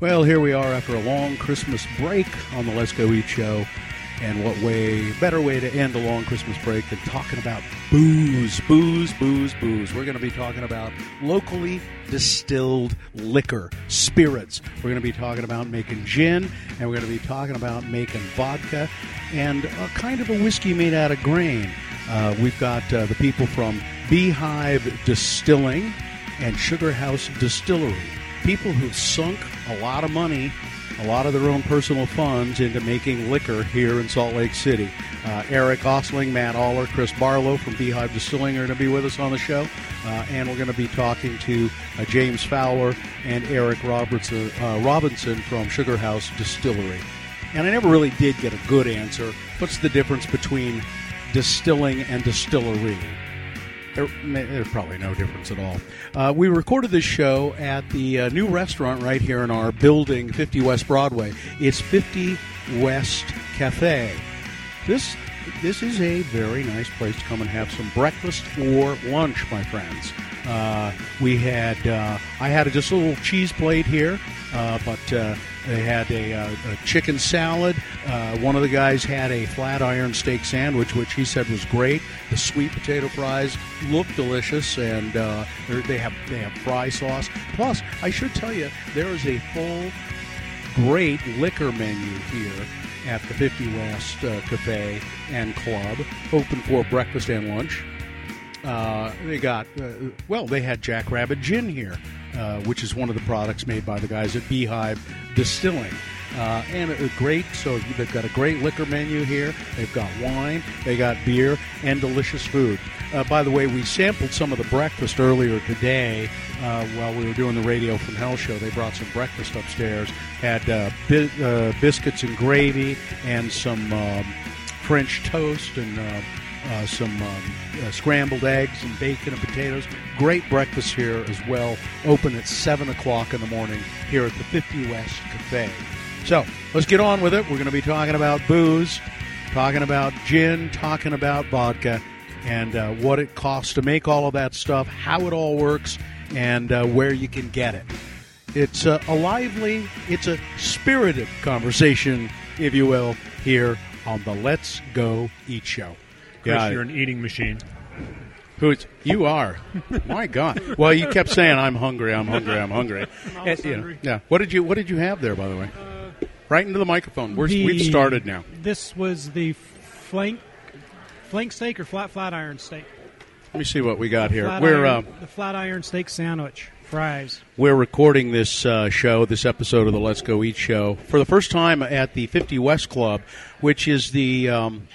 Well, here we are after a long Christmas break on the Let's Go Eat show. And what way, better way to end a long Christmas break than talking about booze, booze, booze, booze. We're going to be talking about locally distilled liquor, spirits. We're going to be talking about making gin, and we're going to be talking about making vodka, and a kind of a whiskey made out of grain. Uh, we've got uh, the people from Beehive Distilling and Sugar House Distillery. People who've sunk a lot of money, a lot of their own personal funds into making liquor here in Salt Lake City. Uh, Eric Ostling, Matt Aller, Chris Barlow from Beehive Distilling are going to be with us on the show. Uh, and we're going to be talking to uh, James Fowler and Eric Robertson, uh, Robinson from Sugar House Distillery. And I never really did get a good answer. What's the difference between distilling and distillery? There, there's probably no difference at all. Uh, we recorded this show at the uh, new restaurant right here in our building, 50 West Broadway. It's 50 West Cafe. This this is a very nice place to come and have some breakfast or lunch, my friends. Uh, we had uh, I had just a little cheese plate here, uh, but uh, they had a, uh, a chicken salad. Uh, one of the guys had a flat iron steak sandwich, which he said was great. The sweet potato fries look delicious, and uh, they have they have fry sauce. Plus, I should tell you, there is a full, great liquor menu here at the 50 West uh, Cafe and Club, open for breakfast and lunch. Uh, they got uh, well. They had Jackrabbit Gin here, uh, which is one of the products made by the guys at Beehive Distilling, uh, and a great. So they've got a great liquor menu here. They've got wine, they got beer, and delicious food. Uh, by the way, we sampled some of the breakfast earlier today while we were doing the Radio from Hell show. They brought some breakfast upstairs. Had bi- biscuits and gravy and some um, French toast and. Uh, some um, uh, scrambled eggs and bacon and potatoes. Great breakfast here as well. Open at 7 o'clock in the morning here at the 50 West Cafe. So let's get on with it. We're going to be talking about booze, talking about gin, talking about vodka, and uh, what it costs to make all of that stuff, how it all works, and uh, where you can get it. It's a lively, it's a spirited conversation, if you will, here on the Let's Go Eat Show. You're an eating machine. Who's you are? My God! Well, you kept saying I'm hungry, I'm hungry, I'm hungry. And, you know, hungry. yeah. What did you What did you have there, by the way? right into the microphone. We're, The- we've started now. This was the flank flank steak or flat flat iron steak. Let me see what we got here. We're uh, the flat iron steak sandwich, fries. we're recording this uh, show, this episode of the Let's Go Eat show, for the first time at the 50 West Club, which is the um,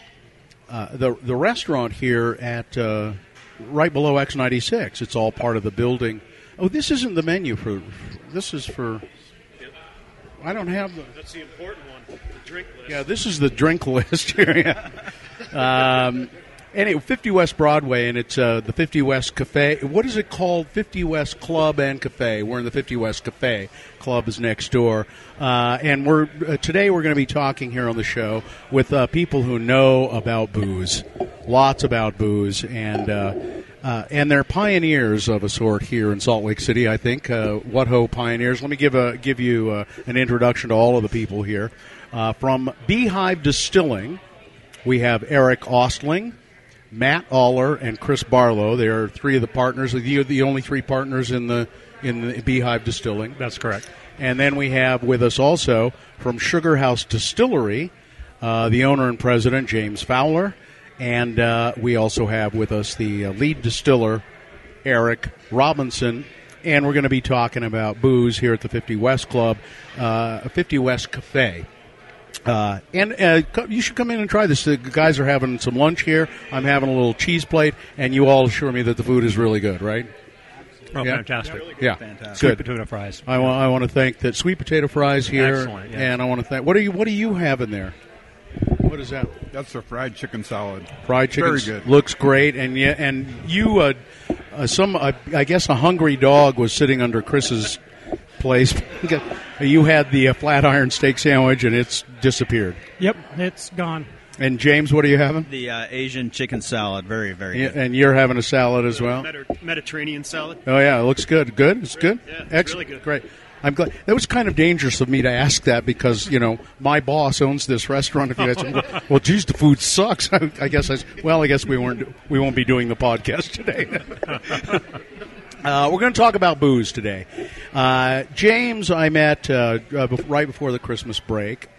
uh, the the restaurant here at uh, right below X96. It's all part of the building. Oh, this isn't the menu for. This is for. I don't have the. That's the important one, the drink list. Yeah, this is the drink list here. yeah. um, anyway, 50 West Broadway, and it's uh, the 50 West Cafe. What is it called? 50 West Club and Cafe. We're in the 50 West Cafe. Club is next door, uh, and we're uh, today we're going to be talking here on the show with uh, people who know about booze, lots about booze, and. Uh, uh, and they're pioneers of a sort here in Salt Lake City. I think uh, what ho pioneers. Let me give a give you uh, an introduction to all of the people here. Uh, from Beehive Distilling, we have Eric Ostling, Matt Aller, and Chris Barlow. They are three of the partners. You're the only three partners in the in the Beehive Distilling. That's correct. And then we have with us also from Sugar House Distillery, uh, the owner and president James Fowler, and uh, we also have with us the uh, lead distiller Eric Robinson. And we're going to be talking about booze here at the 50 West Club, uh, 50 West Cafe. Uh, and uh, you should come in and try this. The guys are having some lunch here. I'm having a little cheese plate, and you all assure me that the food is really good, right? Oh, Yeah. fantastic. Yeah, Sweet good. potato fries. I want, I want to thank that sweet potato fries here, Excellent, yes. and I want to thank. What are you What do you have in there? What is that? That's the fried chicken salad. Fried chicken Very good. looks great, and yeah, and you, uh, uh, some uh, I guess a hungry dog was sitting under Chris's place. you had the uh, flat iron steak sandwich, and it's disappeared. Yep, it's gone. And James, what are you having? The uh, Asian chicken salad, very, very Yeah, good. and you're having a salad as well. Mediterranean salad. Oh yeah, it looks good. Good. It's good. Yeah, it's Excellent. really good. Great. I'm glad. That was kind of dangerous of me to ask that because you know my boss owns this restaurant. If you guys, well, well, geez, the food sucks. I, I guess I. s- Well, I guess we weren't. We won't be doing the podcast today. Uh, we're going to talk about booze today. Uh, James, I met uh, uh, right before the Christmas break,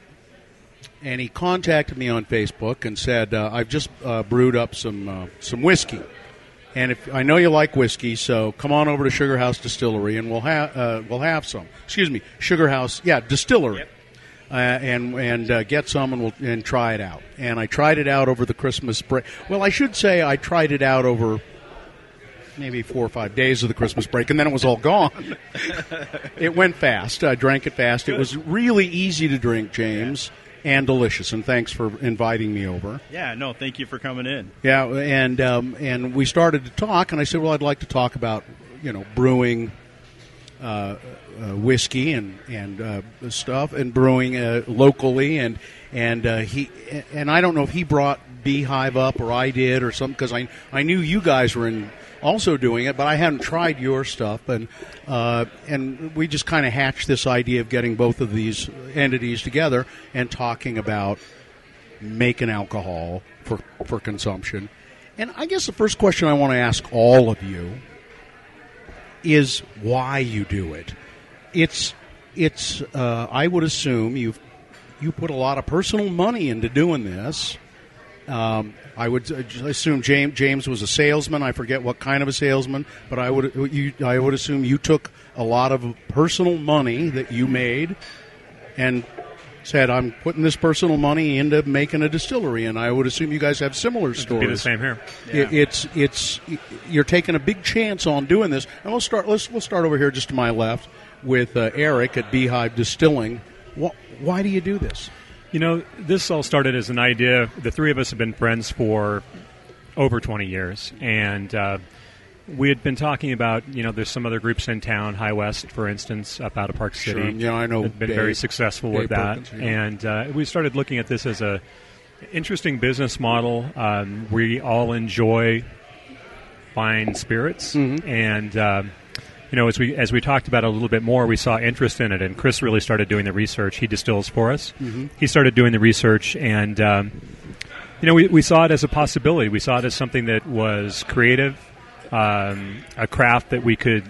and he contacted me on Facebook and said, uh, "I've just uh, brewed up some uh, some whiskey, and if I know you like whiskey, so come on over to Sugar House Distillery and we'll have uh, we'll have some. Excuse me, Sugar House, yeah, Distillery." Uh, and and uh, get some and we'll and try it out. And I tried it out over the Christmas break. Well, I should say I tried it out over maybe four or five days of the Christmas break, and then it was all gone. it went fast. I drank it fast. It was really easy to drink, James, and delicious. And thanks for inviting me over. Yeah, no, thank you for coming in. Yeah, and um, and we started to talk, and I said, well, I'd like to talk about you know brewing. Uh, uh, whiskey and and uh, stuff, and brewing uh, locally, and and uh, he and I don't know if he brought Beehive up or I did or something because I I knew you guys were in also doing it, but I hadn't tried your stuff, and uh, and we just kind of hatched this idea of getting both of these entities together and talking about making alcohol for for consumption. And I guess the first question I want to ask all of you is why you do it. It's it's uh, I would assume you you put a lot of personal money into doing this. Um, I would uh, assume James James was a salesman. I forget what kind of a salesman, but I would you I would assume you took a lot of personal money that you made and said, "I'm putting this personal money into making a distillery." And I would assume you guys have similar stories. be the same here. It, it's it's you're taking a big chance on doing this. And we'll start. Let's we'll start over here just to my left with uh, Eric at Beehive Distilling. Wh- why do you do this? You know, this all started as an idea. The three of us have been friends for over 20 years, and uh, we had been talking about, you know, there's some other groups in town, High West, for instance, up out of Park City. Sure. Yeah, I know been Dave- very successful Dave with that, Perkins, yeah. and uh, we started looking at this as a interesting business model. Um, we all enjoy fine spirits, Mm-hmm. and um, you know, as we as we talked about a little bit more, we saw interest in it, and Chris really started doing the research. He distills for us. Mm-hmm. He started doing the research, and um, you know, we, we saw it as a possibility. We saw it as something that was creative, um, a craft that we could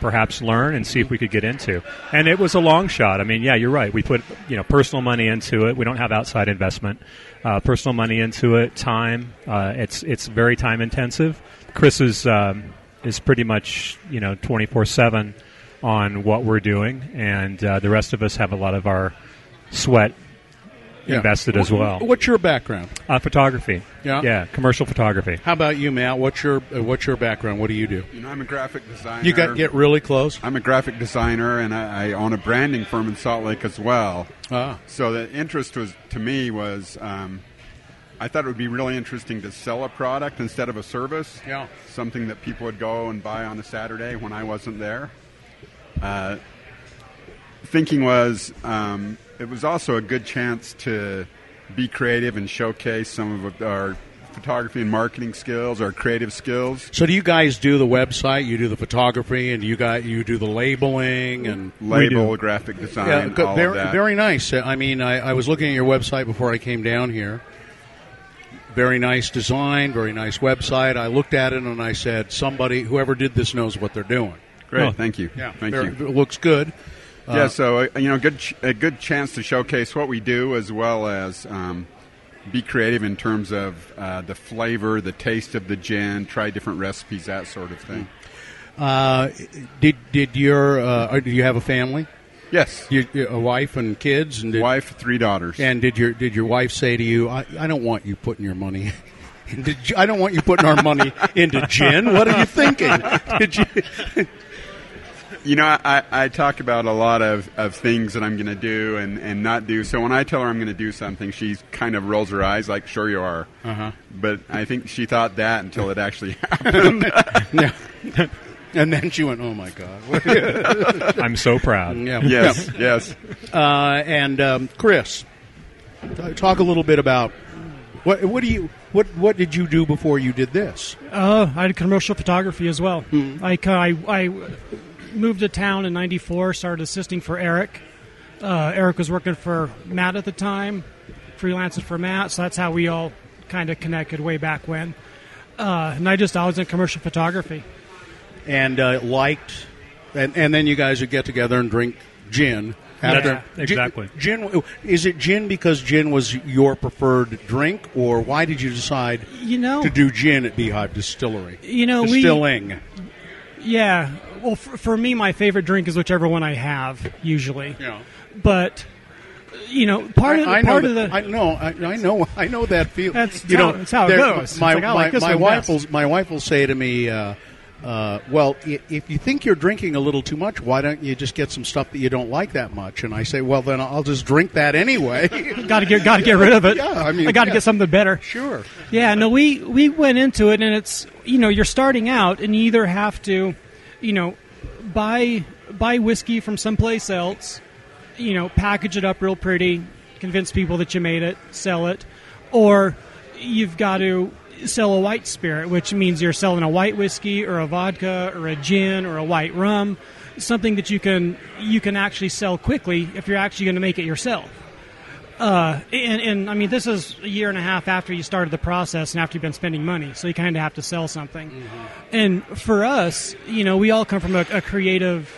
perhaps learn and see if we could get into. And it was a long shot. I mean, yeah, you're right. We put you know personal money into it. We don't have outside investment. Uh, personal money into it, time. Uh, it's it's very time intensive. Chris is um, is pretty much you know 24 seven on what we're doing, and uh, the rest of us have a lot of our sweat invested as well. What's your background? Uh, photography. Yeah? Yeah, commercial photography. How about you, Matt? What's your uh, what's your background? What do you do? You know, I'm a graphic designer. You got get really close. I'm a graphic designer, and I, I own a branding firm in Salt Lake as well. Ah, So the interest was to me was um, I thought it would be really interesting to sell a product instead of a service. Yeah. Something that people would go and buy on a Saturday when I wasn't there. Uh, thinking was um, it was also a good chance to be creative and showcase some of our photography and marketing skills, our creative skills. so do you guys do the website? You do the photography, and you got you do the labeling and Label, graphic design, good- all very, of that. very nice. I mean, I, I was looking at your website before I came down here. Very nice design, very nice website. I looked at it and I said, somebody, whoever did this knows what they're doing. Great, Oh. thank you. Yeah, thank very- you. It looks good. yeah, so uh, you know, good ch- a good chance to showcase what we do as well as um, be creative in terms of uh, the flavor, the taste of the gin, try different recipes, that sort of thing. Uh, did did your uh, do you have a family? Yes, You, a wife and kids, and did, wife, three daughters. And did your did your wife say to you, "I, I don't want you putting your money." Into, I don't want you putting our money into gin. What are you thinking? Did you? You know, I, I talk about a lot of, of things that I'm going to do and, and not do. So when I tell her I'm going to do something, she kind of rolls her eyes like, sure you are. Uh-huh. But I think she thought that until it actually happened. Yeah. And then she went, "Oh my god!" I'm so proud. yeah. yes, yes. Uh, and um, Chris, talk a little bit about what what do you what what did you do before you did this? Uh, I did commercial photography as well. I, I, I moved to town in '94. Started assisting for Eric. Uh, Eric was working for Matt at the time, freelancing for Matt. So that's how we all kind of connected way back when. Uh, and I just I was in commercial photography. And uh, liked, and, and then you guys would get together and drink gin. Yeah, Gin- exactly. Gin, is it gin because gin was your preferred drink, or why did you decide You know, to do gin at Beehive Distillery? you know, we Distilling. yeah. Well, for, for me, my favorite drink is whichever one I have usually. Yeah. But you know, part of the, I, I know part that, of the I know. I, I know. I know that feel. That's you how- know, that's how it goes. My like, my, like my wife best. will my wife will say to me, uh, uh, "Well, if you think you're drinking a little too much, why don't you just get some stuff that you don't like that much?" And I say, "Well, then I'll just drink that anyway." got to get got to get rid of it. Yeah, I mean, I got to yeah. get something better. sure. Yeah, no, we we went into it, and it's you know you're starting out, and you either have to, you know, buy buy whiskey from someplace else, you know, package it up real pretty, convince people that you made it, sell it, or you've got to sell a white spirit, which means you're selling a white whiskey or a vodka or a gin or a white rum, something that you can you can actually sell quickly if you're actually going to make it yourself. Uh, and, and I mean, this is a year and a half after you started the process and after you've been spending money, so you kind of have to sell something. And for us, you know, we all come from a, a creative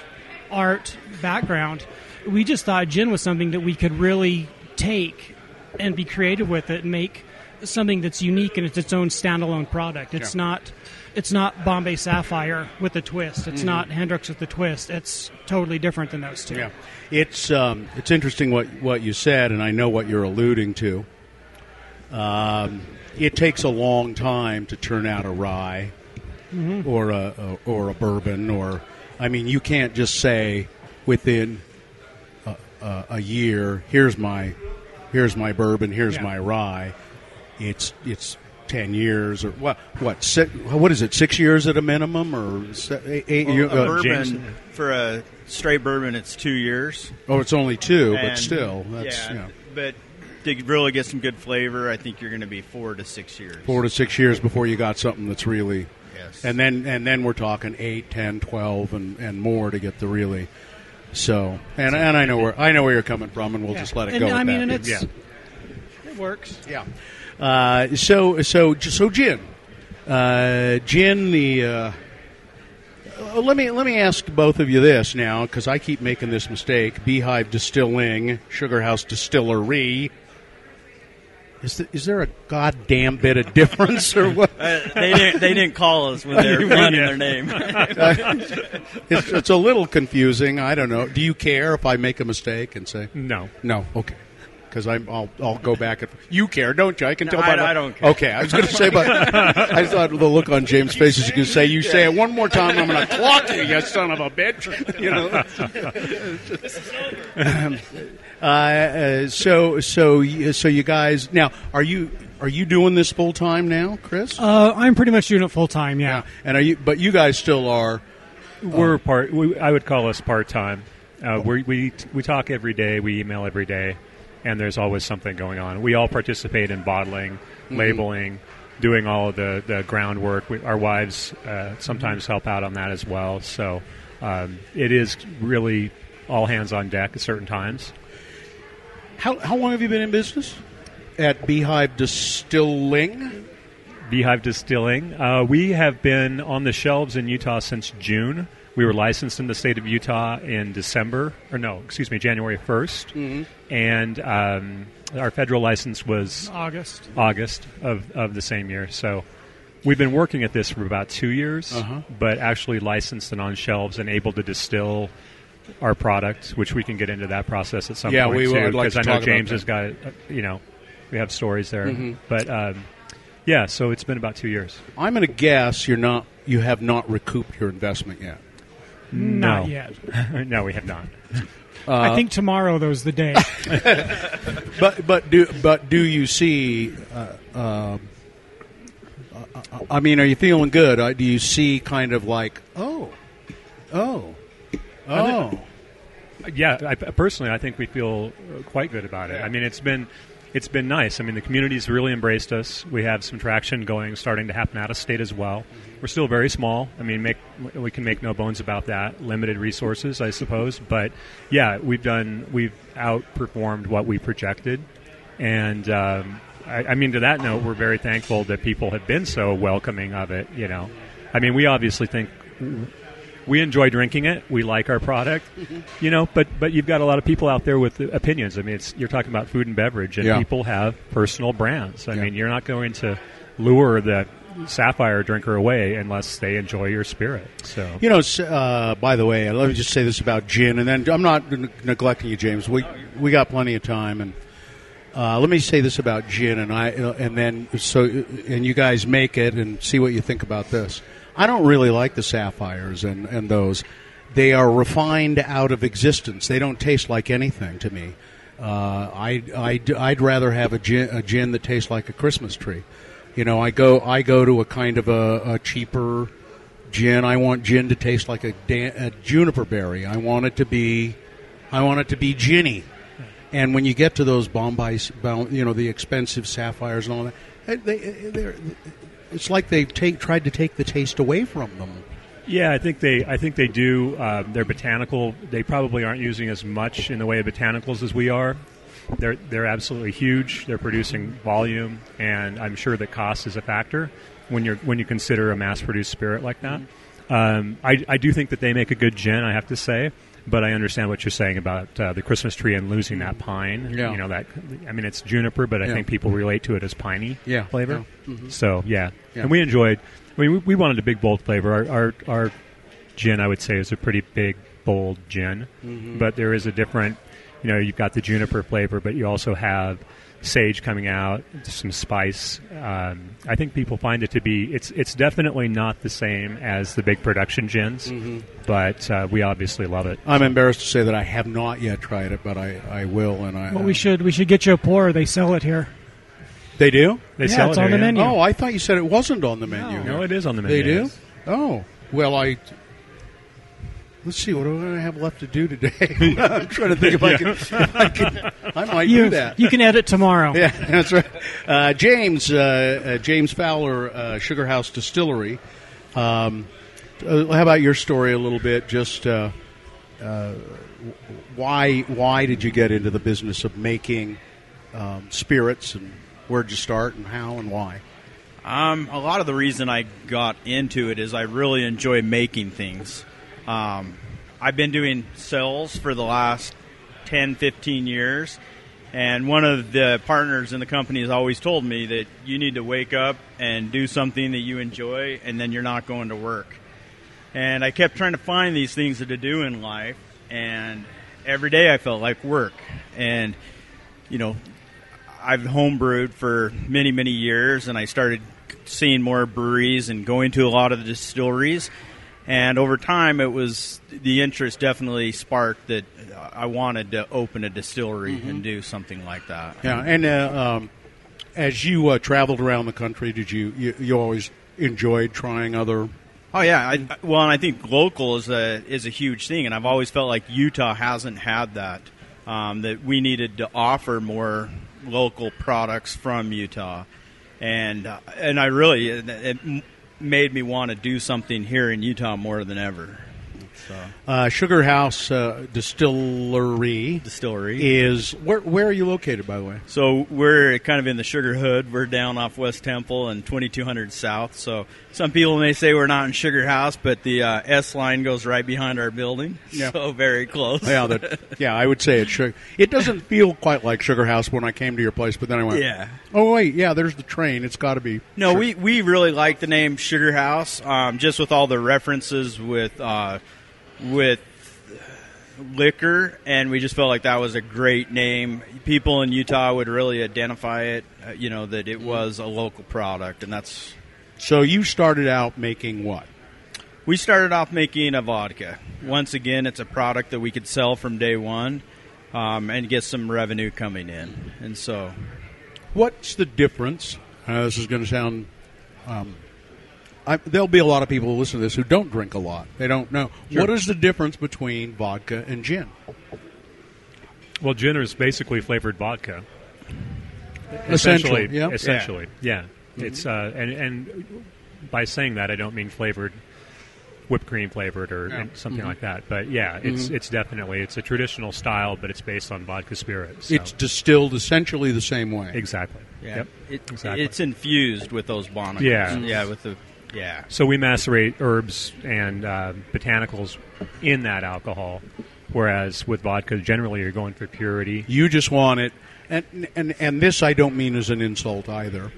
art background. We just thought gin was something that we could really take and be creative with it and make something that's unique and it's its own standalone product. It's not. It's not Bombay Sapphire with a twist. It's not Hendrick's with a twist. It's totally different than those two. Yeah, it's um, it's interesting what what you said, and I know what you're alluding to. Um, it takes a long time to turn out a rye or a, a or a bourbon, or I mean, you can't just say within a, a, a year, here's my here's my bourbon, here's Yeah. my rye. It's it's ten years or what? What? Six, what is it? Six years at a minimum, or eight? eight Well, year- a uh, bourbon James. for a straight bourbon, it's two years. Oh, it's only two, but still, that's yeah. you know, But to really get some good flavor, I think you're going to be four to six years. four to six years before you got something that's really, Yes. and then and then we're talking eight, ten, twelve, and, and more to get the really. So, and and I know where I know where you're coming from, and we'll Yeah. just let it and, go. I mean, that. and it's yeah, it works. yeah. Uh, so so so gin, uh, gin the. Uh, uh, let me let me ask both of you this now because I keep making this mistake. Beehive Distilling, Sugar House Distillery. Is, the, is there a goddamn bit of difference or what? Uh, they didn't. They didn't call us when they're finding their name. it's, it's a little confusing. I don't know. Do you care if I make a mistake and say No. no? Okay, because I'll I'll go back and you care, don't you? I can No, tell I- by the- I don't care. Okay, I was going to say, but I thought the look on James' face is going to say, "You say it one more time, I'm going to clock you, you son of a bitch." You know. this uh, uh, so so so you guys now are you are you doing this full time now, Chris? Uh, I'm pretty much doing it full time. Yeah. and are you? But you guys still are. We're part. We, I would call us part time. Uh, we we we talk every day. We email every day, and there's always something going on. We all participate in bottling, labeling, doing all of the the groundwork. We, our wives uh, sometimes help out on that as well. So um, it is really all hands on deck at certain times. How how long have you been in business at Beehive Distilling? Beehive Distilling. Uh, we have been on the shelves in Utah since June. We were licensed in the state of Utah in December, or no, excuse me, January 1st. And um, our federal license was August. August of, of the same year. So we've been working at this for about two years, Uh-huh. but actually licensed and on shelves and able to distill our product, which we can get into that process at some Yeah, point we too. would like because to I know talk James has got, uh, you know, we have stories there. Mm-hmm. But um, yeah, so it's been about two years. I'm going to guess you're not. You have not recouped your investment yet. Not No. yet. no, we have not. I think tomorrow though's the day. But but do but do you see? Uh, uh, I mean, are you feeling good? Uh, Do you see kind of like oh, oh, oh? Yeah, I, personally, I think we feel uh, quite good about it. I mean, it's been it's been nice. I mean, the community's really embraced us. We have some traction going, starting to happen out of state as well. We're still very small. I mean, make we can make no bones about that. Limited resources, I suppose, but yeah, we've done we've outperformed what we projected, and um, I, I mean, to that note, we're very thankful that people have been so welcoming of it. You know, I mean, we obviously think we enjoy drinking it. We like our product, you know. But but you've got a lot of people out there with opinions. I mean, it's, you're talking about food and beverage, and Yeah. people have personal brands. I Yeah. mean, you're not going to lure the sapphire drinker away unless they enjoy your spirit. So You know, uh, by the way, let me just say this about gin, and then I'm not n- neglecting you, James. We we got plenty of time, and uh, let me say this about gin, and I uh, and then so and you guys make it and see what you think about this. I don't really like the sapphires and and those. They are refined out of existence. They don't taste like anything to me. Uh, I, I, I'd rather have a gin, a gin that tastes like a Christmas tree. You know, I go I go to a kind of a, a cheaper gin. I want gin to taste like a, a juniper berry. I want it to be, I want it to be ginny. And when you get to those Bombay, you know, the expensive sapphires and all that, they, they're, it's like they've take, tried to take the taste away from them. Yeah, I think they. I think they do. Um, they're botanical. They probably aren't using as much in the way of botanicals as we are. They're they're absolutely huge. They're producing volume, and I'm sure that cost is a factor when you're when you consider a mass-produced spirit like that. Um, I, I do think that they make a good gin. I have to say, but I understand what you're saying about uh, the Christmas tree and losing that pine. Yeah. You know that. I mean, it's juniper, but I Yeah. think people relate to it as piney Yeah, flavor. yeah. Mhm. So yeah. Yeah. and we enjoyed. I mean, we, we wanted a big bold flavor. Our, our our gin, I would say, is a pretty big bold gin, Mm-hmm. but there is a different. You know, you've got the juniper flavor, but you also have sage coming out, some spice. Um, I think people find it to be it's it's definitely not the same as the big production gins, Mm-hmm. but uh, we obviously love it. I'm embarrassed to say that I have not yet tried it, but I, I will. And I Well, we should we should get you a pour. They sell it here. They do. They Yeah, sell it's it on here, the yeah. menu. Oh, I thought you said it wasn't on the menu. No, it is on the menu. They do. yes. Oh, well, I. Let's see. What do I have left to do today? I'm trying to think if I can. If I, can I might You do that. you can edit tomorrow. Yeah, that's right. Uh, James uh, uh, James Fowler, uh, Sugar House Distillery. Um, uh, how about your story a little bit? Just uh, uh, why why did you get into the business of making um, spirits, and where'd you start, and how, and why? Um, a lot of the reason I got into it is I really enjoy making things. Um, I've been doing sales for the last 10, 15 years, and one of the partners in the company has always told me that you need to wake up and do something that you enjoy, and then you're not going to work. And I kept trying to find these things to do in life, and every day I felt like work. And, you know, I've homebrewed for many, many years, and I started seeing more breweries and going to a lot of the distilleries. And over time, it was the interest definitely sparked that I wanted to open a distillery and do something like that. Yeah, and uh, um, as you uh, traveled around the country, did you, you you always enjoyed trying other? Oh yeah, I, I- well, and I think local is a is a huge thing, and I've always felt like Utah hasn't had that. Um, that we needed to offer more local products from Utah, and uh, and I really it, it m- made me want to do something here in Utah more than ever. So Uh, Sugar House uh, Distillery distillery. is where where are you located, by the way? So we're kind of in the Sugar Hood. We're down off West Temple and 2200 South. So some people may say we're not in Sugar House, but the uh, S line goes right behind our building. Yeah. So very close. Yeah, that, yeah, I would say it's sugar. It doesn't feel quite like Sugar House when I came to your place, but then I went, Yeah. oh wait, yeah, there's the train. It's got to be. No, Sugar- we, we really like the name Sugar House, um, just with all the references with uh, with liquor, and we just felt like that was a great name. People in Utah would really identify it, uh, you know, that it was a local product, and that's. So you started out making what? We started off making a vodka. Once again, it's a product that we could sell from day one, um, and get some revenue coming in, and so. What's the difference? Uh, this is going to sound. Um, I, there'll be a lot of people who listen to this who don't drink a lot. They don't know what is the difference between vodka and gin. Well, gin is basically flavored vodka. essentially, Essential, yeah. essentially, yeah. Mm-hmm. It's uh, and and by saying that, I don't mean flavored, whipped cream flavored or Yeah. something mm-hmm. like that. But yeah, it's mm-hmm. it's definitely it's a traditional style, but it's based on vodka spirits. so- It's distilled essentially the same way. exactly. Yeah, Yep. it, exactly. it's infused with those bonicles. Yeah. yeah, with the yeah. So we macerate herbs and uh, botanicals in that alcohol, whereas with vodka, generally you're going for purity. You just want it, and and and this I don't mean as an insult either.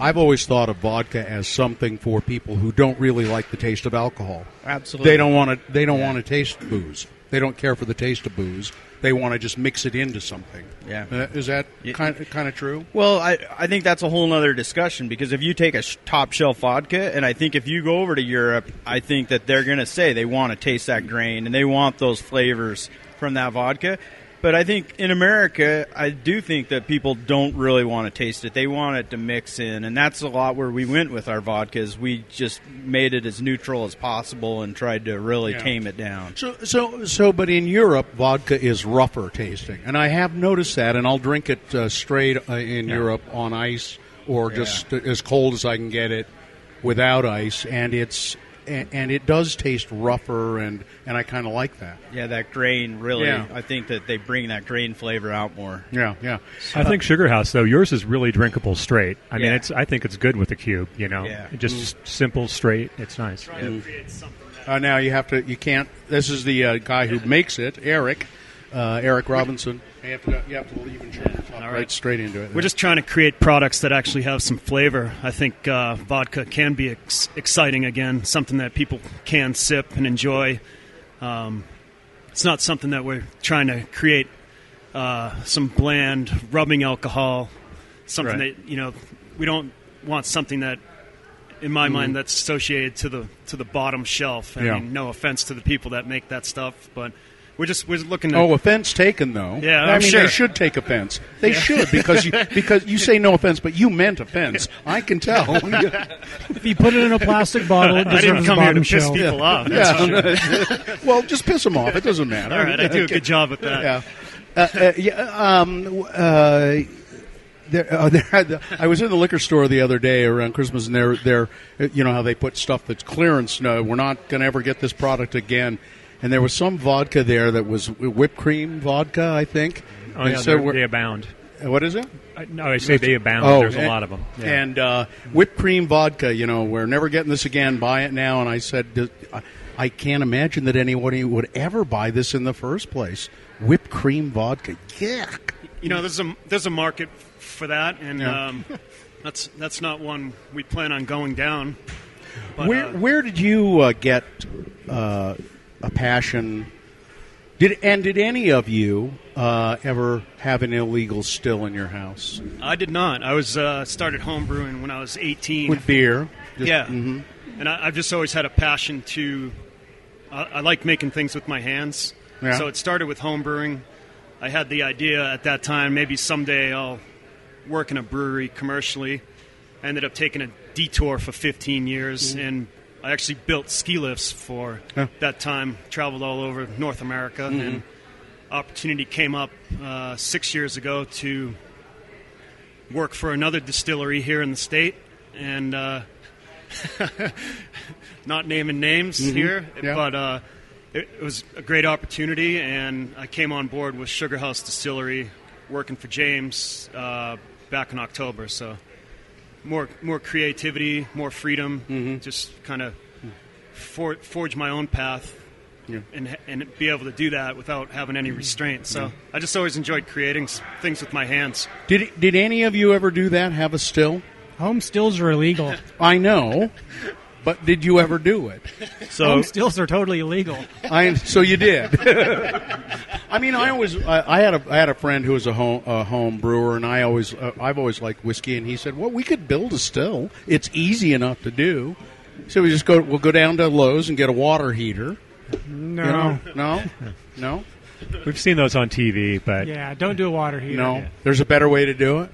I've always thought of vodka as something for people who don't really like the taste of alcohol. Absolutely. They don't want to. They don't Yeah. want to taste booze. They don't care for the taste of booze. They want to just mix it into something. Yeah. Uh, is that kind kind of true? Well, I, I think that's a whole other discussion because if you take a sh- top shelf vodka, and I think if you go over to Europe, I think that they're going to say they want to taste that grain and they want those flavors from that vodka. But I think in America, I do think that people don't really want to taste it. They want it to mix in, and that's a lot where we went with our vodkas. We just made it as neutral as possible and tried to really Yeah. tame it down. So, so, so, but in Europe, vodka is rougher tasting, and I have noticed that. And I'll drink it uh, straight uh, in Yeah. Europe on ice, or just as cold as I can get it without ice, and it's and, and it does taste rougher, and and I kind of like that. Yeah, that grain really. Yeah. I think that they bring that grain flavor out more. Yeah, yeah. I think Sugar House though yours is really drinkable straight. I mean, it's I think it's good with a cube. You know, Yeah. just simple, straight. It's nice. Uh, now you have to. You can't. This is the uh, guy who makes it, Eric, uh, Eric Robinson. You have to. You have to leave and turn top right. right. straight into it. We're just trying to create products that actually have some flavor. I think uh, vodka can be ex- exciting again, something that people can sip and enjoy. Um, it's not something that we're trying to create uh, some bland rubbing alcohol. Something Right. that you know we don't want something that, in my mind, that's associated to the to the bottom shelf. I Yeah. mean, no offense to the people that make that stuff, but we're just we're looking. To, Oh, offense taken though. Yeah, I I'm mean sure. they should take offense. They should because you because you say no offense, but you meant offense. I can tell. If you put it in a plastic bottle, it I didn't deserves come here to piss shelf. people off. that's for sure. well, just piss them off. It doesn't matter. All right, I do a good job at that. Yeah. Uh, uh, yeah. Um. Uh. There, uh, there, I was in the liquor store the other day around Christmas, and they're, they're you know how they put stuff that's clearance. No, we're not going to ever get this product again. And there was some vodka there that was whipped cream vodka, I think. Oh And yeah, so they're- we're- they abound. what is it? I, no, I say they abound. Oh, There's a lot of them. Yeah. And uh, whipped cream vodka, you know, we're never getting this again. Buy it now. And I said, I- I can't imagine that anybody would ever buy this in the first place. Whipped cream vodka. Yuck. You know, there's a there's a market for that, and Yeah. um, that's that's not one we plan on going down. But, where uh, where did you uh, get uh, a passion? Did and did any of you uh, ever have an illegal still in your house I did not. I was uh, started homebrewing when I was 18. with beer? Just- yeah, mhm. and I, I've just always had a passion to. I, I like making things with my hands, Yeah. so it started with homebrewing. I had the idea at that time maybe someday I'll work in a brewery commercially. I ended up taking a detour for 15 years, and I actually built ski lifts for Huh. that time. Traveled all over North America, and opportunity came up uh, six years ago to work for another distillery here in the state, and uh, not naming names here, Yeah. but uh, it, it was a great opportunity, and I came on board with Sugar House Distillery, working for James uh, back in October. So more more creativity, more freedom, mm-hmm. just kind of for, forge my own path. Yeah. And, and be able to do that without having any restraint. So mm-hmm. I just always enjoyed creating things with my hands. Did did any of you ever do that? Have a still? Home stills are illegal. I know, but did you ever do it? So Home stills are totally illegal. I so you did. I mean, I always I, I had a I had a friend who was a home a home brewer, and I always uh, I've always liked whiskey, and he said, "Well, we could build a still. It's easy enough to do." So we just go we'll go down to Lowe's and get a water heater. No. You know? No, no, We've seen those on TV, but Yeah, don't do a water heater. no. There's a better way to do it.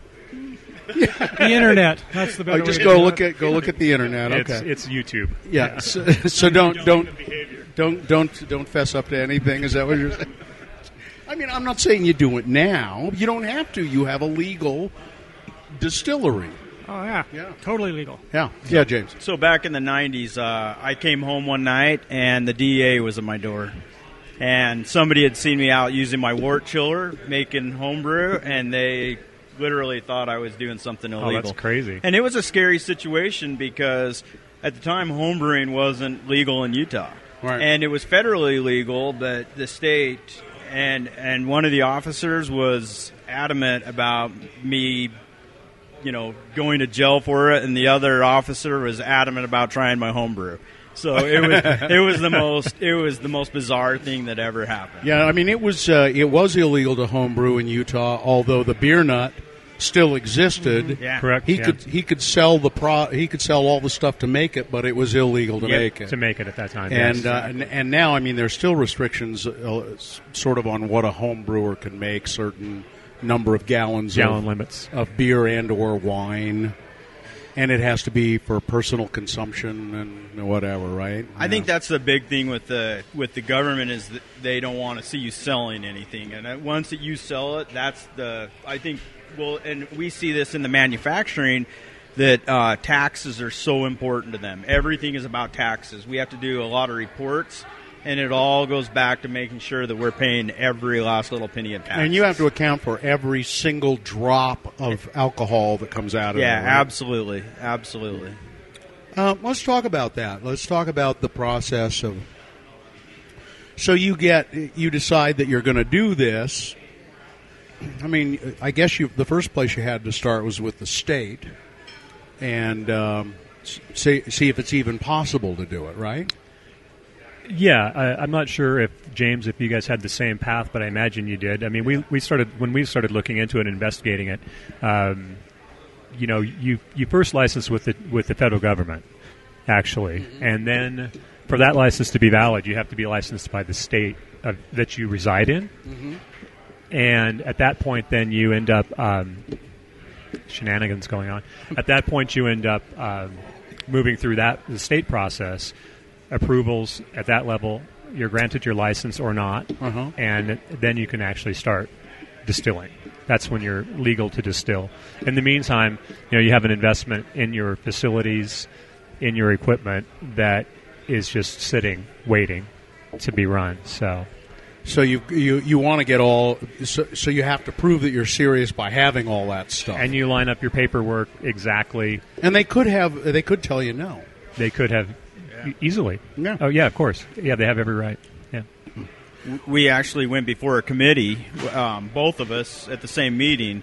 The internet. That's the better Oh, just way go to look it. at go look at the internet. it's Okay. it's YouTube. Yeah. So, so don't don't don't don't don't fess up to anything. Is that what you're saying? I mean, I'm not saying you do it now. You don't have to. You have a legal distillery. Oh yeah, Yeah. totally legal. Yeah, yeah, James. So back in the '90s, uh, I came home one night and the DEA was at my door, and somebody had seen me out using my wort chiller making homebrew, and they literally thought I was doing something illegal. Oh, that's crazy. And it was a scary situation because at the time homebrewing wasn't legal in Utah, Right. and it was federally legal, but the state and and one of the officers was adamant about me you know, going to jail for it, and the other officer was adamant about trying my homebrew. So it was it was the most it was the most bizarre thing that ever happened. Yeah, I mean it was uh, it was illegal to homebrew in Utah, although the beer nut still existed. Yeah. Correct. He yeah. could he could sell the pro he could sell all the stuff to make it, but it was illegal to Yep, make it. to make it at that time. and, yes. uh, and and now I mean there's still restrictions, uh, sort of on what a home brewer can make, certain number of gallons gallon of, limits. of beer and or wine, and it has to be for personal consumption and whatever, right? I think that's the big thing with the with the government is that they don't want to see you selling anything, and once that you sell it, that's the I think. Well, and we see this in the manufacturing that uh, taxes are so important to them. Everything is about taxes. We have to do a lot of reports, and it all goes back to making sure that we're paying every last little penny of tax. And you have to account for every single drop of alcohol that comes out of yeah, it. right? absolutely, absolutely. Uh, let's talk about that. Let's talk about the process of. So you get you decide that you're going to do this. I mean, I guess you the first place you had to start was with the state, and um, see see if it's even possible to do it. Right? Yeah, I, I'm not sure if James, if you guys had the same path, but I imagine you did. I mean, we we started when we started looking into it, and investigating it. Um, you know, you you first license with the with the federal government, actually, and then for that license to be valid, you have to be licensed by the state of, that you reside in. And at that point, then you end up um, shenanigans going on. At that point, you end up um, moving through that the state process, approvals at that level. You're granted your license or not, Uh-huh. and then you can actually start distilling. That's when you're legal to distill. In the meantime, you know you have an investment in your facilities, in your equipment that is just sitting, waiting to be run. So So you you you want to get all so, so you have to prove that you're serious by having all that stuff. and you line up your paperwork exactly. and they could have they could tell you no. They could have e- easily. Yeah. Oh yeah, of course. Yeah, they have every right. Yeah. we actually went before a committee, um, both of us at the same meeting,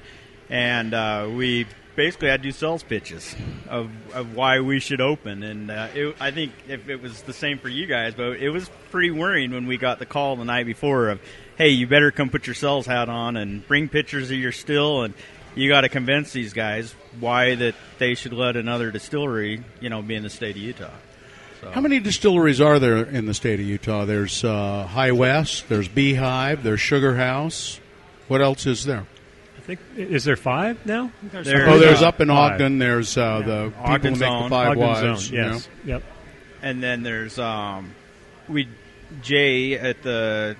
and uh, we basically I do sales pitches of, of why we should open. And uh, it, I think if it was the same for you guys, but it was pretty worrying when we got the call the night before of, hey, you better come put your sales hat on and bring pictures of your still and. You got to convince these guys why that they should let another distillery, you know, be in the state of Utah. How many distilleries are there in the state of Utah? There's uh, High West, there's Beehive, there's Sugar House. What else is there? I think is there five now? There's There- Oh, there's uh, up in five. Ogden. There's uh, the people who make own. the Five Ogden Wives. Zone. you know. Yes. Yep. and then there's um, we Jay at the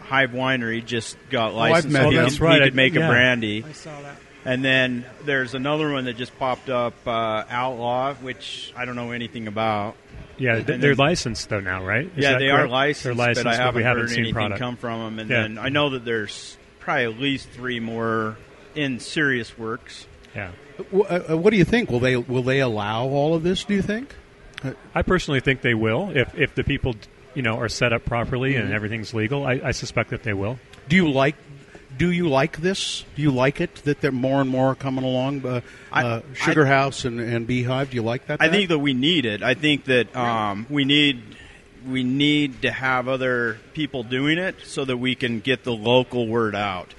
Hive Winery just got Oh, I've licensed. met he, him. could- That's right. he could make Yeah. a brandy, I saw that. and then there's another one that just popped up, uh, Outlaw, which I don't know anything about. Yeah, th- they're licensed though now, right? Is yeah, that they are licensed, They're licensed, but I haven't, we haven't heard seen anything product. come from them. And Yeah. then I know that there's probably at least three more in serious works. Yeah. W- uh, uh, what do you think? Will they will they allow all of this? Do you think? I personally think they will if if the people you know are set up properly Mm-hmm. and everything's legal. I, I suspect that they will. Do you like? Do you like this? Do you like it that there are more and more are coming along? Uh, I- uh, Sugar House and, and Beehive. Do you like that? I Pat? think that we need it. I think that um, we need we need to have other people doing it so that we can get the local word out.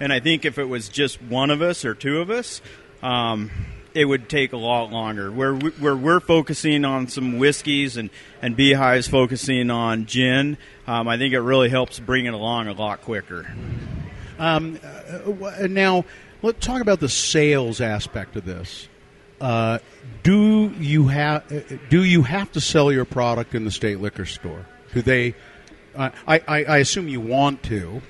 And I think if it was just one of us or two of us, um, it would take a lot longer. Where we, where we're focusing on some whiskeys and and Beehive's focusing on gin, um, I think it really helps bring it along a lot quicker. Um, uh, now, let's talk about the sales aspect of this. Uh, do you have do you have to sell your product in the state liquor store? Do they? Uh, I, I I assume you want to.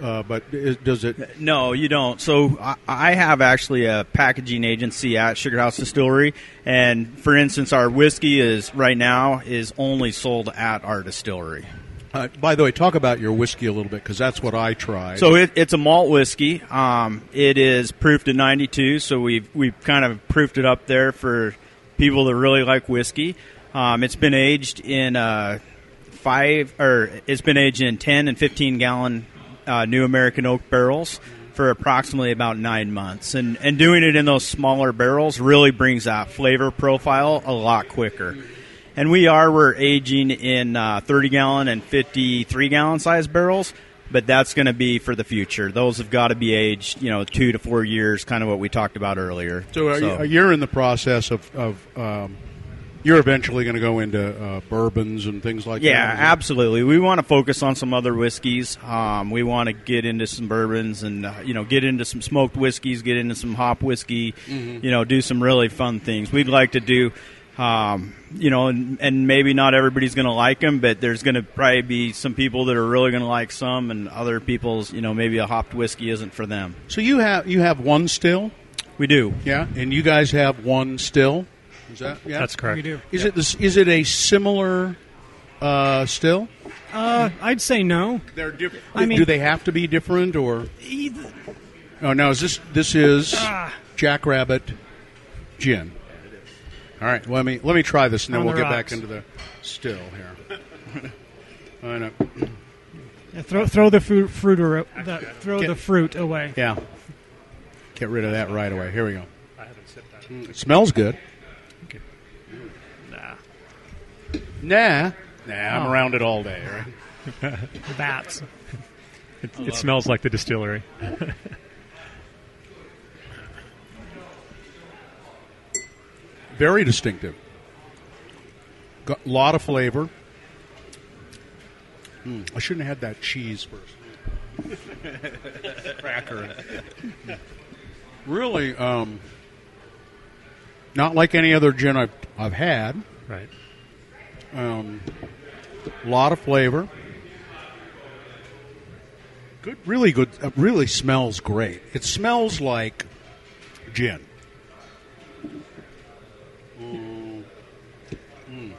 uh, but is, does it? No, you don't. So I, I have actually a packaging agency at Sugar House Distillery, and for instance, our whiskey is right now is only sold at our distillery. Uh, by the way, talk about your whiskey a little bit because that's what I tried. So it, it's a malt whiskey. Um, it is proofed at 92, so we've we've kind of proofed it up there for people that really like whiskey. Um, it's been aged in uh, five, or it's been aged in 10 and 15 gallon uh, New American Oak barrels for approximately about nine months, and and doing it in those smaller barrels really brings that flavor profile a lot quicker. And we are we're aging in uh, 30 gallon and 53 gallon size barrels, but that's going to be for the future. Those have got to be aged, you know, two to four years, kind of what we talked about earlier. So, are You, you're in the process of, of um, you're eventually going to go into uh, bourbons and things like yeah, that. Yeah, absolutely. We want to focus on some other whiskeys. Um, we want to get into some bourbons and uh, you know get into some smoked whiskeys, get into some hop whiskey. Mm-hmm. You know, do some really fun things. We'd like to do. Um, you know, and, and maybe not everybody's going to like them, but there's going to probably be some people that are really going to like some, and other people's, you know, maybe a hopped whiskey isn't for them. So you have you have one still, We do. yeah, and you guys have one still. Is that yeah? That's correct. We do. Is it this? Is it a similar uh, still? Uh, I'd say no. They're different. I mean- do they have to be different or? Oh no! Is this this is Ah. Jackrabbit gin? All right, let me let me try this, and then On we'll the get back into the still here. I know. Yeah, throw throw the fruit, fruit or, the, throw Get- the fruit away. Yeah. Get rid of that right away. Here we go. Mm, It smells good. Nah. Nah, Nah, I'm Oh. around it all day, right? Bats. It, it smells like the distillery. Very distinctive. Got a lot of flavor. Mm, I shouldn't have had that cheese first. Cracker. really, um, not like any other gin I've, I've had. Right. Um, a lot of flavor. Good, really good. Uh, really smells great. It smells like gin. Mm. Mm.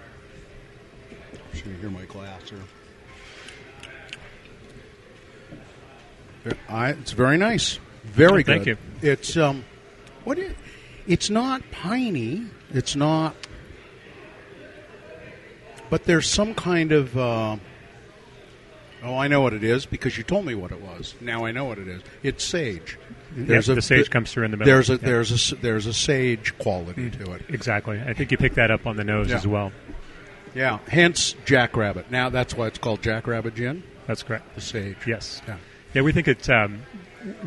Should you hear my glass here? I, it's very nice. Very good. thank you. It's um, what? Is, it's not piney. It's not but there's some kind of uh, oh i know what it is because you told me what it was now i know what it is it's sage Yes, the sage comes through in the middle. there's a Yeah. there's a there's a sage quality to it Exactly. I think you picked that up on the nose Yeah. as well. Yeah hence jackrabbit now that's why it's called jackrabbit gin That's correct. the sage Yes. yeah Yeah, we think it's um,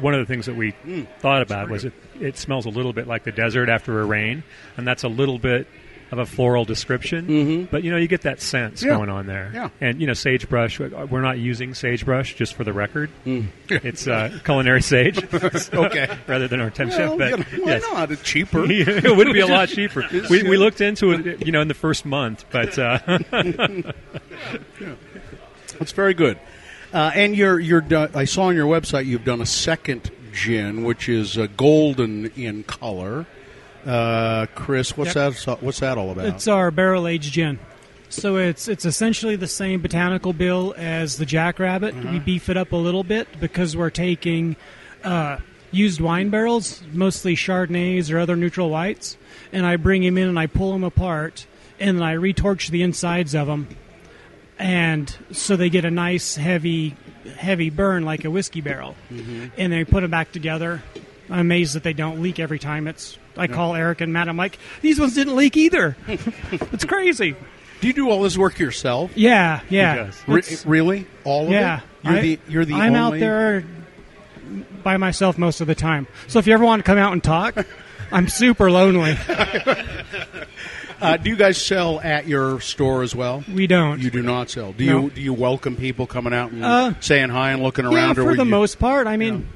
one of the things that we Mm. thought about was it, it smells a little bit like the desert after a rain, and that's a little bit of a floral description. But you know, you get that sense Mm-hmm. Yeah. going on there. Yeah. And you know, sagebrush. We're not using sagebrush just for the record. Mm. It's uh, culinary sage. Okay. rather than our temp well, chef. But you know, why yes. not it's cheaper it would be a lot cheaper. We, we looked into it, you know, in the first month, but uh, It's very good. Uh, and you're you're done, I saw on your website you've done a second gin, which is uh, golden in color. Uh, Chris, what's that? What's that all about? It's our barrel aged gin. So it's it's essentially the same botanical bill as the Jackrabbit. We beef it up a little bit because we're taking uh, used wine barrels, mostly Chardonnays or other neutral whites, and I bring them in and I pull them apart, and then I retorch the insides of them, and so they get a nice heavy heavy burn like a whiskey barrel, and they put them back together. I'm amazed that they don't leak every time. It's I call Eric and Matt. I'm like, these ones didn't leak either. it's crazy. Do you do all this work yourself? Yeah, yeah. Re- It's- really, all of yeah. it? You're I- the you're the I'm out only- there by myself most of the time. So if you ever want to come out and talk, I'm super lonely. Uh, do you guys sell at your store as well? We don't. You do not sell. Do No. you do you welcome people coming out and Uh, saying hi and looking yeah, around? or for would the you- most part. I mean,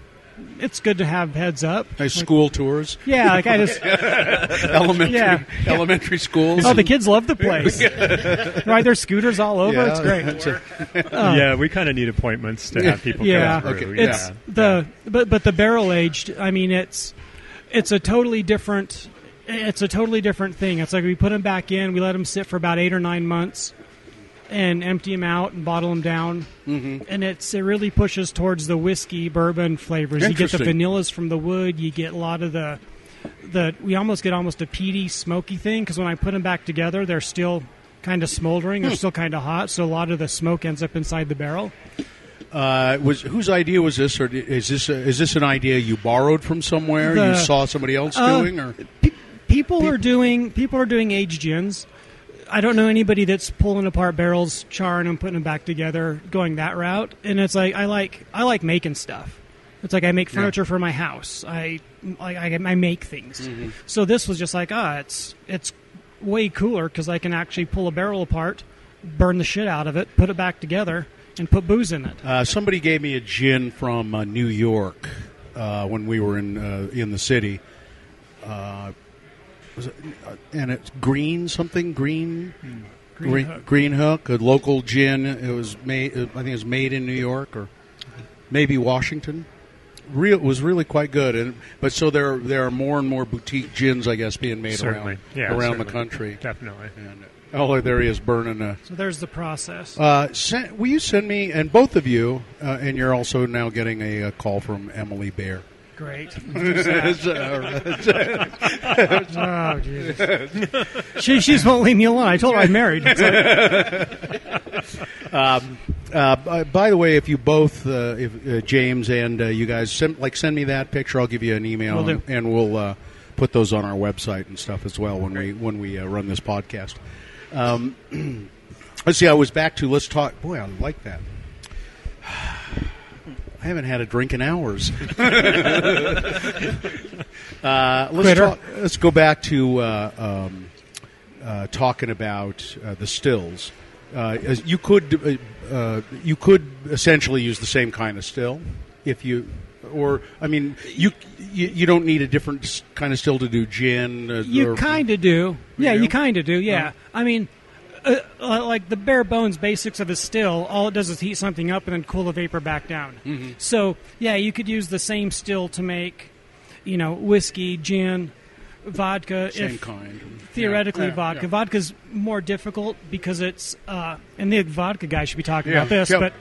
it's good to have heads up. Nice school tours, Yeah, like I just elementary Yeah. elementary schools. oh the kids love the place. Ride their scooters all over. Yeah, it's great. that's a- um, yeah, we kind of need appointments to have people Yeah, come through. Okay. yeah. it's the but but the barrel aged. I mean, it's it's a totally different. It's a totally different thing. It's like we put them back in, we let them sit for about eight or nine months, and empty them out and bottle them down. Mm-hmm. And it's it really pushes towards the whiskey bourbon flavors. You get the vanillas from the wood. You get a lot of the the. We almost get almost a peaty, smoky thing because when I put them back together, they're still kind of smoldering. Hmm. They're still kind of hot, so a lot of the smoke ends up inside the barrel. Uh, was whose idea was this, or is this is this an idea you borrowed from somewhere? The- you saw somebody else Uh, doing, or Pe- people are doing people are doing aged gins. I don't know anybody that's pulling apart barrels, charring them, putting them back together, going that route. And it's like I like I like making stuff. It's like I make furniture for my house. I I, I, make things. So this was just like ah, it's it's way cooler because I can actually pull a barrel apart, burn the shit out of it, put it back together, and put booze in it. Uh, somebody gave me a gin from uh, New York uh, when we were in uh, in the city. Uh, was it, uh, and it's green something green. Green Green, Hook. Green Hook, a local gin. It was made. uh, I think it was made in New York or maybe Washington. Real was really quite good, and but so there there are more and more boutique gins, I guess, being made Certainly. around Yeah, around certainly. the country. Definitely. And, oh, there he is burning a So there's the process. uh, send, will you send me, and both of you, uh, and you're also now getting a, a call from Emily Bear. Great. Oh, Jesus. she, she's won't leave me alone. I told her I'm married. It's like, Uh, by, by the way, if you both, uh, if uh, James and uh, you guys, send, like send me that picture, I'll give you an email, Will and, and we'll uh, put those on our website and stuff as well when we when we uh, run this podcast. Um, let's see. I was back to let's talk. Boy, I like that. I haven't had a drink in hours. uh, let's talk, let's go back to uh, um, uh, talking about uh, the stills. Uh, as you could uh, uh, you could essentially use the same kind of still if you or I mean you you, you don't need a different kind of still to do gin. Uh, you kind of do. Yeah, do? you kind of do. Yeah. I mean, uh, uh, like the bare bones basics of a still, all it does is heat something up and then cool the vapor back down. Mm-hmm. So, yeah, you could use the same still to make, you know, whiskey, gin, vodka. same if, kind. theoretically Yeah, yeah, vodka. yeah. Vodka's more difficult because it's uh, and the vodka guy should be talking Yeah, about this, yeah. but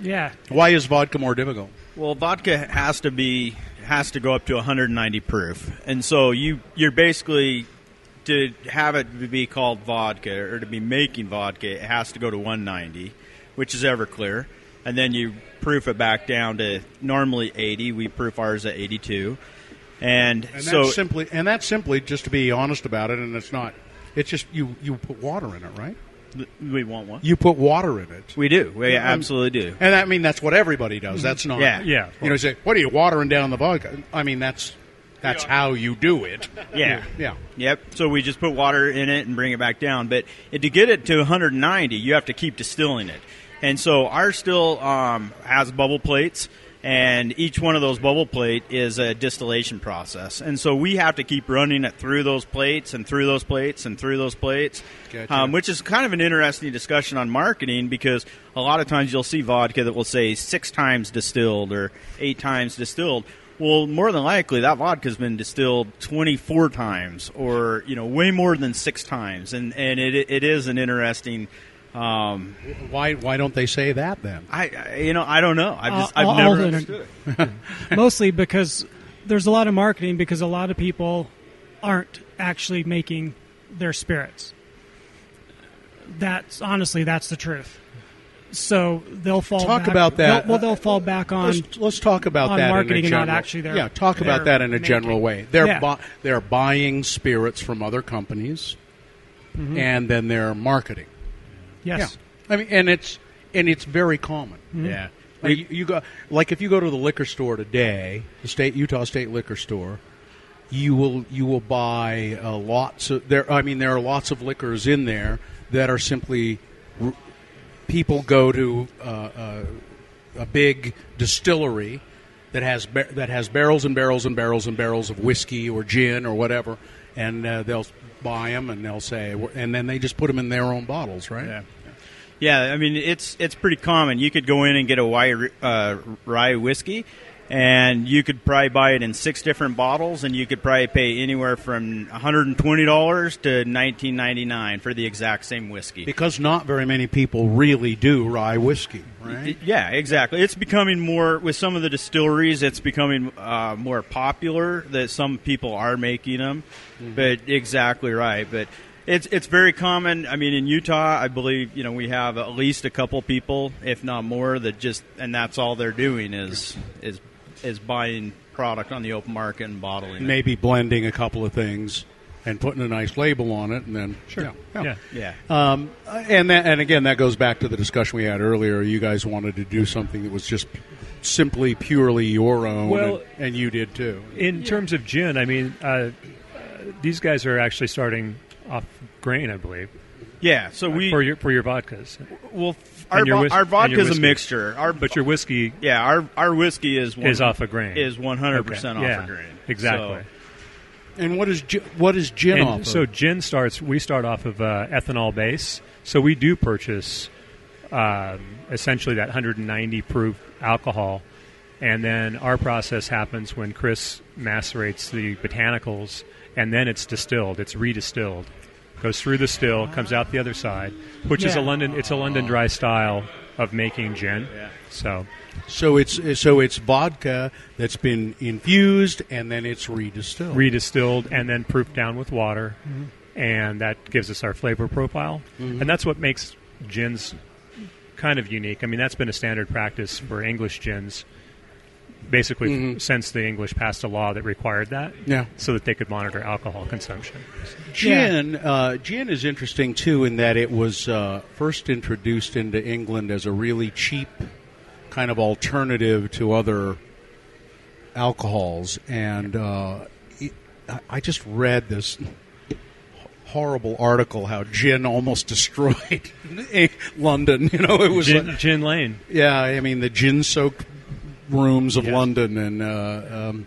yeah. Why is vodka more difficult? Well, vodka has to be has to go up to 190 proof, and so you you're basically to have it be called vodka or to be making vodka, it has to go to 190, which is Everclear, and then you proof it back down to normally 80. We proof ours at 82, and, And so that's simply and that's simply just to be honest about it, and it's not. It's just you you put water in it, right? we want one. You put water in it. We do. We Yeah, absolutely do. And I mean that's what everybody does. That's not. Yeah. Yeah. You know, say, what are you watering down the vodka? I mean, that's that's how you do it. Yeah. Yeah. Yep. So we just put water in it and bring it back down. But to get it to 190, you have to keep distilling it. And so our still um, has bubble plates, and each one of those bubble plate is a distillation process. And so we have to keep running it through those plates and through those plates and through those plates, Gotcha. um, which is kind of an interesting discussion on marketing because a lot of times you'll see vodka that will say six times distilled or eight times distilled. Well, more than likely, that vodka's been distilled 24 times, or you know, way more than six times, and and it it is an interesting. Um, Why why don't they say that then? I, I you know I don't know. I've just I'll- I've I'll- never I'll- understood. it. Mostly because there's a lot of marketing because a lot of people aren't actually making their spirits. That's honestly that's the truth. So they'll fall. Talk back- about that. they'll- well, they'll fall back on. Let's, let's talk about on that marketing in and not actually their- yeah. Talk about that in a making. general way. They're Yeah. bu- they're buying spirits from other companies, Mm-hmm. and then they're marketing. yes. Yeah, I mean, and it's and it's very common. Yeah. Like, you, you go like if you go to the liquor store today, the state Utah State Liquor Store, you will you will buy uh, lots of there. I mean, there are lots of liquors in there that are simply people go to uh, uh, a big distillery. that has that has barrels and barrels and barrels and barrels of whiskey or gin or whatever, and uh, they'll buy them and they'll say, and then they just put them in their own bottles, right? Yeah. Yeah, I mean it's it's pretty common. You could go in and get a rye, uh, rye whiskey, and you could probably buy it in six different bottles, and you could probably pay anywhere from one hundred and twenty dollars to nineteen ninety nine for the exact same whiskey. Because not very many people really do rye whiskey, right? Yeah, exactly. It's becoming more with some of the distilleries. It's becoming uh, more popular that some people are making them. But exactly right. But it's it's very common. I mean, in Utah, I believe you know we have at least a couple people, if not more, that just and that's all they're doing is is is buying product on the open market and bottling. it. Maybe blending a couple of things and putting a nice label on it, and then Sure. yeah, Yeah. Yeah. Um, and that, and again, that goes back to the discussion we had earlier. You guys wanted to do something that was just simply purely your own, Well- and, and you did too. In terms of gin, I mean, uh, uh, these guys are actually starting off grain, I believe, Yeah. So we for your for your vodkas. well our and your vo- whis- our vodka is a mixture. Our But your whiskey yeah our our whiskey is one, is off a grain. is one hundred percent off yeah, of grain. Exactly. So- And what is what is gin and off? of? so gin starts. We start off of uh, ethanol base. So we do purchase um, essentially that 190 proof alcohol, and then our process happens when Chris macerates the botanicals, and then it's distilled. It's redistilled. Goes through the still, comes out the other side, which is a London. It's a London dry style of making gin. So so it's so it's vodka that's been infused and then it's redistilled. redistilled and then proofed down with water, mm-hmm. and that gives us our flavor profile. Mm-hmm. And that's what makes gins kind of unique. I mean, that's been a standard practice for English gins, basically f- since the English passed a law that required that, Yeah. so that they could monitor alcohol consumption. Gin, uh, gin is interesting too in that it was uh, first introduced into England as a really cheap kind of alternative to other alcohols, and uh, it, I- I just read this horrible article how gin almost destroyed London. You know, it was Gin, like- gin Lane. yeah, I mean the gin-soaked rooms of Yeah. London, and uh, um,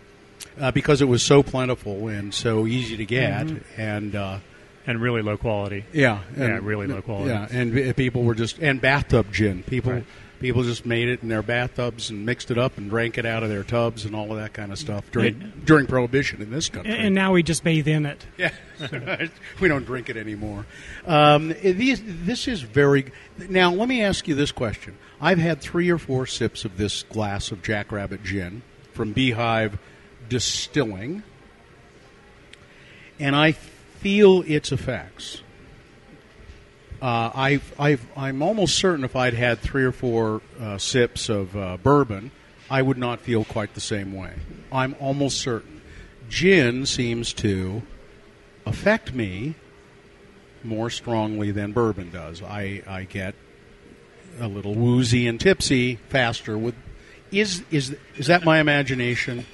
uh, because it was so plentiful and so easy to get, and uh, And really low quality. yeah, Yeah, and, really low quality. Yeah, and people were just and bathtub gin. People Right. people just made it in their bathtubs and mixed it up and drank it out of their tubs and all of that kind of stuff during during Prohibition in this country. And, now we just bathe in it. Yeah, we don't drink it anymore. Um, these, this is very. Now, let me ask you this question. I've had three or four sips of this glass of Jackrabbit gin from Beehive Distilling, and I feel its effects. Uh, I've, I've, I'm almost certain if I'd had three or four uh, sips of uh, bourbon, I would not feel quite the same way. I'm almost certain. Gin seems to affect me more strongly than bourbon does. I, I get a little woozy and tipsy faster with. Is is is that my imagination?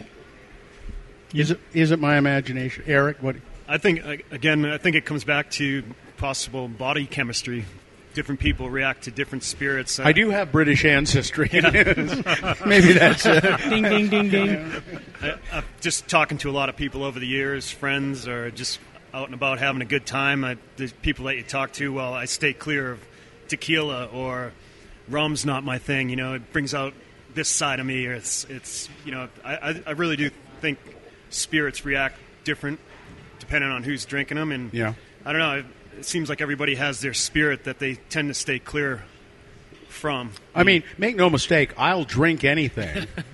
Is it is it my imagination, Eric? What? I think uh, again, I think it comes back to possible body chemistry. Different people react to different spirits. Uh, I do have British ancestry. Maybe that's it. Ding, ding, ding, ding. I, I've just talking to a lot of people over the years, friends, or just out and about having a good time. I, the people that you talk to, well, I stay clear of tequila or rum's not my thing. You know, it brings out this side of me. Or it's, it's you know, I, I, really do think spirits react different depending on who's drinking them. And Yeah. I don't know. It, it seems like everybody has their spirit that they tend to stay clear from. I mean, make no mistake. I'll drink anything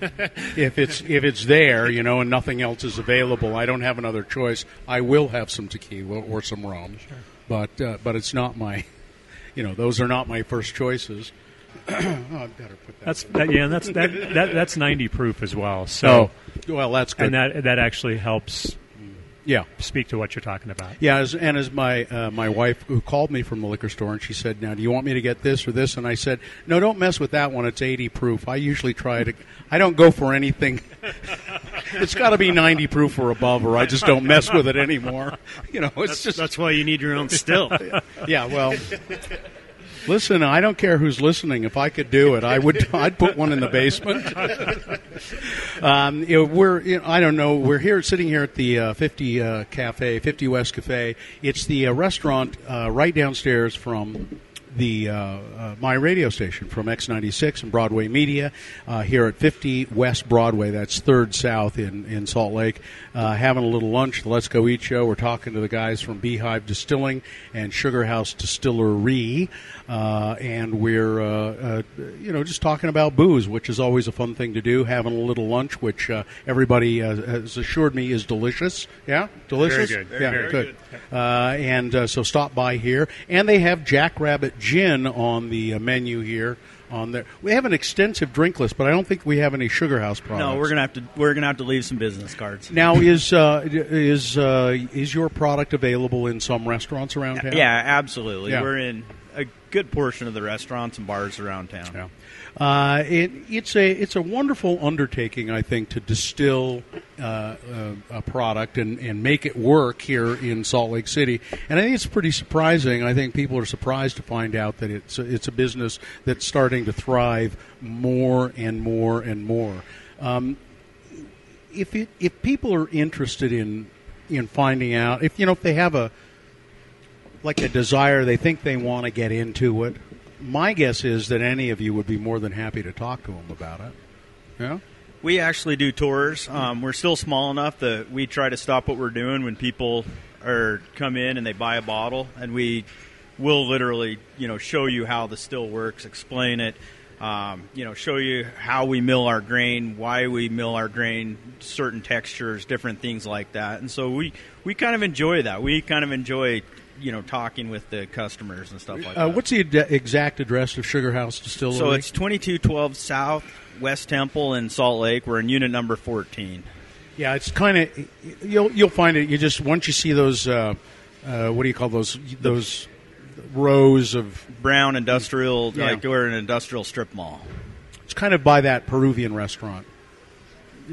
if it's if it's there, you know, and nothing else is available. I don't have another choice. I will have some tequila or some rum, but uh, but it's not my, you know, those are not my first choices. Oh, I better put that. That's that, yeah. That's that, that that's 90 proof as well. So oh, well, that's good. and that that actually helps yeah, speak to what you're talking about. yeah. As, and as my uh, my wife who called me from the liquor store and she said, "Now, do you want me to get this or this?" And I said, "No, don't mess with that one. It's 80 proof. I usually try to. I don't go for anything. it's got to be 90 proof or above, or I just don't mess with it anymore. You know, it's That's, just that's why you need your own still. yeah. Well, Listen, I don't care who's listening. If I could do it, I would. I'd put one in the basement. um, you know, we're. You know, I don't know. We're here, sitting here at the uh, 50 uh, Cafe, 50 West Cafe. It's the uh, restaurant uh, right downstairs from the uh, uh, my radio station from X96 and Broadway Media uh, here at 50 West Broadway. That's third south in in Salt Lake. Uh, having a little lunch. The Let's Go Eat show. We're talking to the guys from Beehive Distilling and Sugar House Distillery, uh, and we're uh, uh, you know just talking about booze, which is always a fun thing to do. Having a little lunch, which uh, everybody uh, has assured me is delicious. Yeah, delicious. Very good. Yeah, Very good. Uh, and uh, so stop by here, and they have Jackrabbit Gin on the uh, menu here. On there, we have an extensive drink list, but I don't think we have any Sugar House products. No, we're gonna have to we're gonna have to leave some business cards. Now, is uh, is uh, is your product available in some restaurants around town? Yeah, absolutely. Yeah. We're in a good portion of the restaurants and bars around town. Yeah. Uh, it, it's a it's a wonderful undertaking, I think, to distill uh, uh, a product and, and make it work here in Salt Lake City. And I think it's pretty surprising. I think people are surprised to find out that it's a, it's a business that's starting to thrive more and more and more. Um, if it, if people are interested in in finding out, if you know, if they have a like a desire, they think they want to get into it. My guess is that any of you would be more than happy to talk to them about it. Yeah. We actually do tours. Um, we're still small enough that we try to stop what we're doing when people are come in and they buy a bottle, and we will literally, you know, show you how the still works, explain it, um, you know, show you how we mill our grain, why we mill our grain, certain textures, different things like that. And so we we kind of enjoy that. We kind of enjoy, you know, talking with the customers and stuff like Uh, that. what's the ad- exact address of Sugar House Distillery? So it's 2212 South West Temple in Salt Lake. We're in unit number 14. yeah, it's kind of you'll you'll find it. You just once you see those uh, uh, what do you call those those rows of Brown Industrial, Yeah. like we're an industrial strip mall. it's kind of by that Peruvian restaurant,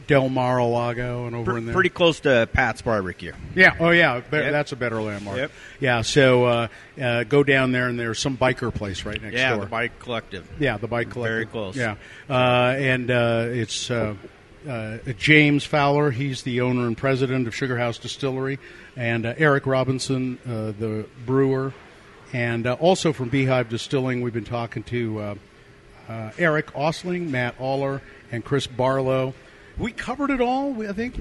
Del Mar Lago, and over Pr- in there. pretty close to Pat's Barbecue. Yeah. Oh, yeah. Be- Yep. That's a better landmark. Yep. Yeah. So uh, uh, go down there, and there's some biker place right next yeah, door. Yeah, the Bike Collective. Yeah, the bike Collective. Very close. Yeah, uh, and uh, it's uh, uh, James Fowler. He's the owner and president of Sugar House Distillery, and uh, Eric Robinson, uh, the brewer, and uh, also from Beehive Distilling. We've been talking to uh, uh, Eric Ostling, Matt Aller, and Chris Barlow. We covered it all. I think.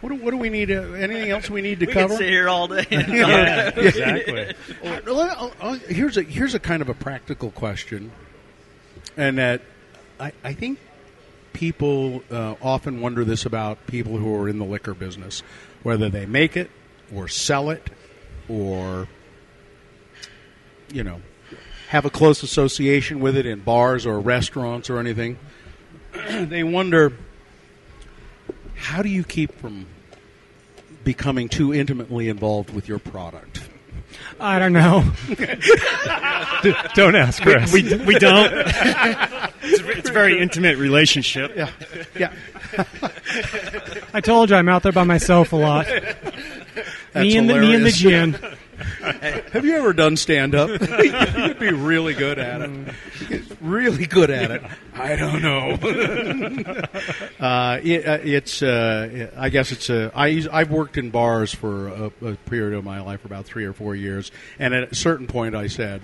What do, what do we need? To, anything else we need to We cover? could sit here all day. Yeah, exactly. Uh, uh, here's a here's a kind of a practical question, and that I, I think people uh, often wonder this about people who are in the liquor business, whether they make it or sell it or you know have a close association with it in bars or restaurants or anything. they wonder how do you keep from becoming too intimately involved with your product. I don't know. Don't ask Chris. We, we don't. it's, a, it's a very intimate relationship. Yeah, yeah. I told you I'm out there by myself a lot. me and the me and the gin. Have you ever done stand up? You'd be really good at it. Really good at it. I don't know. uh, it, uh, it's. Uh, I guess it's. Uh, I, use- I've worked in bars for a, a period of my life, for about three or four years, and at a certain point, I said,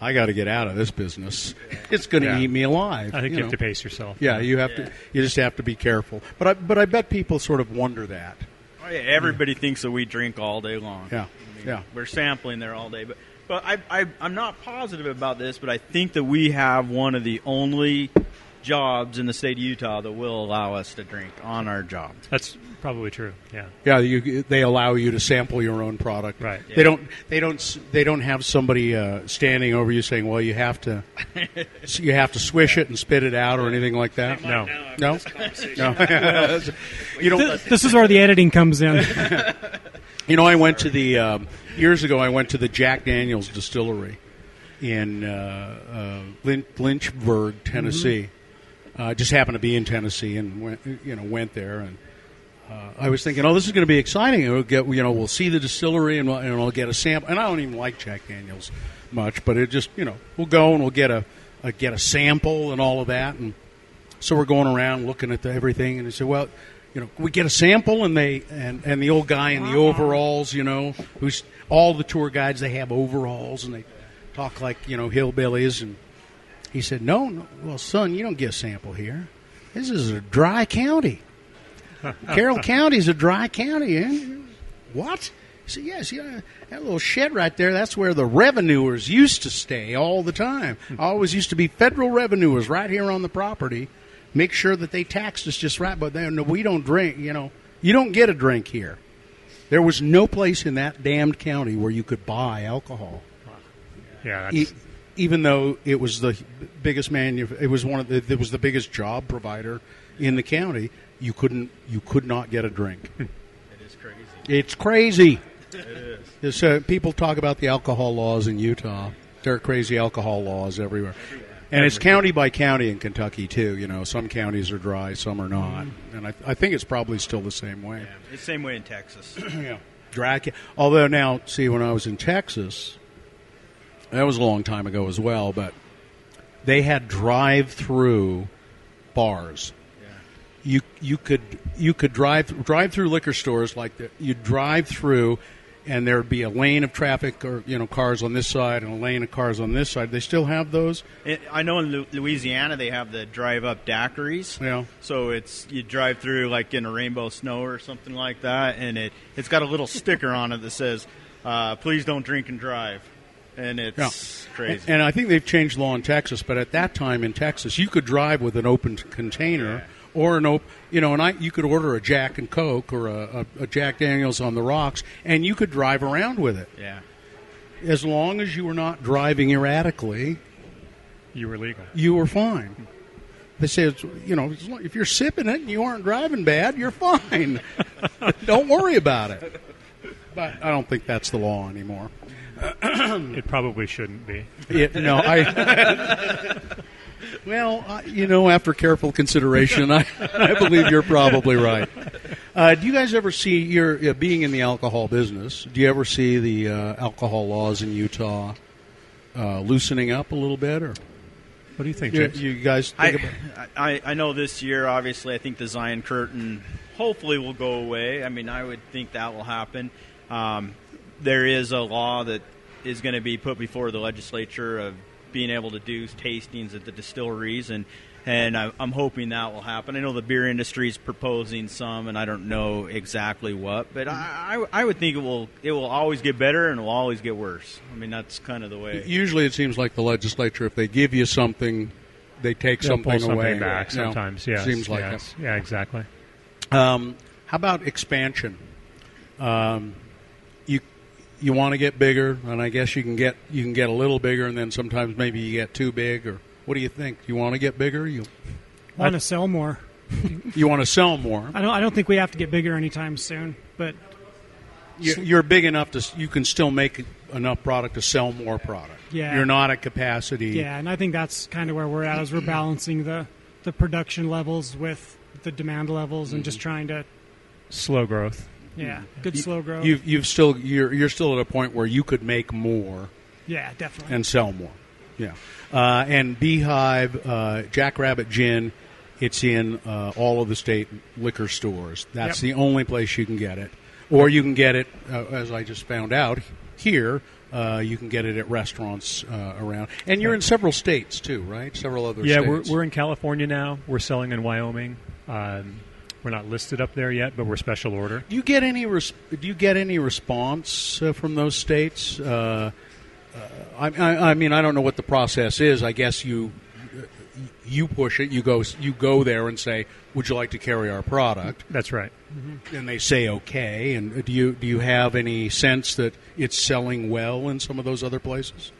"I got to get out of this business. It's going to Yeah. eat me alive." I think you, know? have to pace yourself. Yeah, you have to. You just have to be careful. But I, but I bet people sort of wonder that. Oh, yeah, everybody thinks that we drink all day long. Yeah, I mean, yeah. We're sampling there all day, but but I, I I'm not positive about this, but I think that we have one of the only jobs in the state of Utah that will allow us to drink on our job. That's probably true. Yeah. Yeah, you, they allow you to sample your own product. Right. They don't. They don't. They don't have somebody uh, standing over you saying, "Well, you have to, you have to swish it and spit it out" or anything like that. No. No. No. you know. Th- This is where the editing comes in. You know, I went to the um, years ago. I went to the Jack Daniel's distillery in uh, uh, Lyn- Lynchburg, Tennessee. Uh, just happened to be in Tennessee, and went, you know went there, and uh, I was thinking, oh, this is going to be exciting. We'll get, you know, we'll see the distillery and we'll, and we'll get a sample. And I don't even like Jack Daniels much, but it just, you know, we'll go and we'll get a, a get a sample and all of that. And so we're going around looking at the, everything, and they said, well, you know, we get a sample, and they and and the old guy in the overalls, you know, who's all the tour guides they have overalls, and they talk like you know hillbillies, and he said, no, no, well, son, you don't get a sample here. This is a dry county. Carroll County is a dry county. Eh? What? He said, yes, yeah, that little shed right there, that's where the revenuers used to stay all the time. Always used to be federal revenuers right here on the property. Make sure that they taxed us just right, but then we don't drink, you know, you don't get a drink here. There was no place in that damned county where you could buy alcohol. Yeah, E- even though it was the biggest man, it was one of the, it was the biggest job provider in the county. You couldn't, you could not get a drink. It is crazy. It's crazy. It is. It's, uh, people talk about the alcohol laws in Utah. There are crazy alcohol laws everywhere. And it's county by county in Kentucky, too. You know, some counties are dry, some are not. Mm-hmm. And I, I think it's probably still the same way. It's the same way in Texas. yeah. Dry. Although now, see, when I was in Texas, that was a long time ago as well, but they had drive-through bars. You you could you could drive drive through liquor stores like that. You drive through, and there would be a lane of traffic or you know cars on this side and a lane of cars on this side. They still have those. It, I know in Lu- Louisiana they have the drive-up daiquiris. Yeah. So it's you drive through like in a rainbow snow or something like that, and it it's got a little sticker on it that says, uh, "Please don't drink and drive," and it's Yeah. crazy. And I think they've changed law in Texas, but at that time in Texas, you could drive with an open container or an open, you know, and I you could order a Jack and Coke or a, a, a Jack Daniels on the rocks, and you could drive around with it yeah. as long as you were not driving erratically. you were legal. You were fine. They say, it's, you know, if you're sipping it and you aren't driving bad, you're fine. don't worry about it. But I don't think that's the law anymore. It probably shouldn't be. It, no, I. well, uh, you know, after careful consideration, I, I believe you're probably right. Uh, do you guys ever see your uh, being in the alcohol business? Do you ever see the uh, alcohol laws in Utah uh, loosening up a little bit, or What do you think, you, you guys think I, about? I I know this year, obviously, I think the Zion curtain hopefully will go away. I mean, I would think that will happen. Um, there is a law that is going to be put before the legislature of being able to do tastings at the distilleries, and and I, I'm hoping that will happen. I know the beer industry is proposing some, and I don't know exactly what, but I, I, I would think it will it will always get better and it will always get worse. I mean, that's kind of the way. Usually, it seems like the legislature, if they give you something, they take They'll something, pull something away. back You know, sometimes. Yeah, seems like it. yes. Yeah, exactly. Um, how about expansion? Um, you you want to get bigger, and I guess you can get you can get a little bigger, and then sometimes maybe you get too big. Or what do you think? You want to get bigger? You Want to sell more? you want to sell more? I don't. I don't think we have to get bigger anytime soon. But You- You're big enough to you can still make enough product to sell more product. Yeah. you're not at capacity. yeah, and I think that's kind of where we're at. As we're balancing the the production levels with the demand levels, and just mm-hmm. trying to Slow growth. Yeah, good slow growth. You've you've still you're you're still at a point where you could make more. yeah, definitely. and sell more. Yeah. Uh, and Beehive, uh, Jackrabbit Gin, it's in uh, all of the state liquor stores. That's Yep. the only place you can get it. Or you can get it, uh, as I just found out here, uh, you can get it at restaurants uh, around. And you're in several states, too, right? Several other states. Yeah, states. we're, we're in California now. We're selling in Wyoming. Um, we're not listed up there yet, but we're special order. Do you get any res- Do you get any response uh, from those states? Uh, uh, I, I, I mean, I don't know what the process is. I guess you you push it. You go you go there and say, "Would you like to carry our product?" That's right. And they say, "Okay." And do you do you have any sense that it's selling well in some of those other places?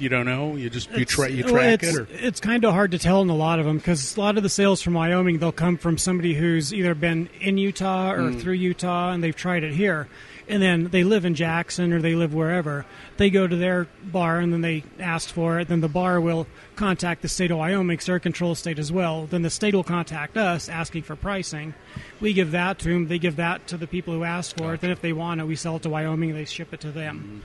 You don't know. You just you, tra- you well, track it's, it, or it's kind of hard to tell in a lot of them because a lot of the sales from Wyoming they'll come from somebody who's either been in Utah or Mm. through Utah and they've tried it here, and then they live in Jackson or they live wherever. They go to their bar and then they ask for it. Then the bar will contact the state of Wyoming, 'cause they're a control state as well. Then the state will contact us asking for pricing. We give that to them. They give that to the people who asked for it. Then if they want it, we sell it to Wyoming. They ship it to them.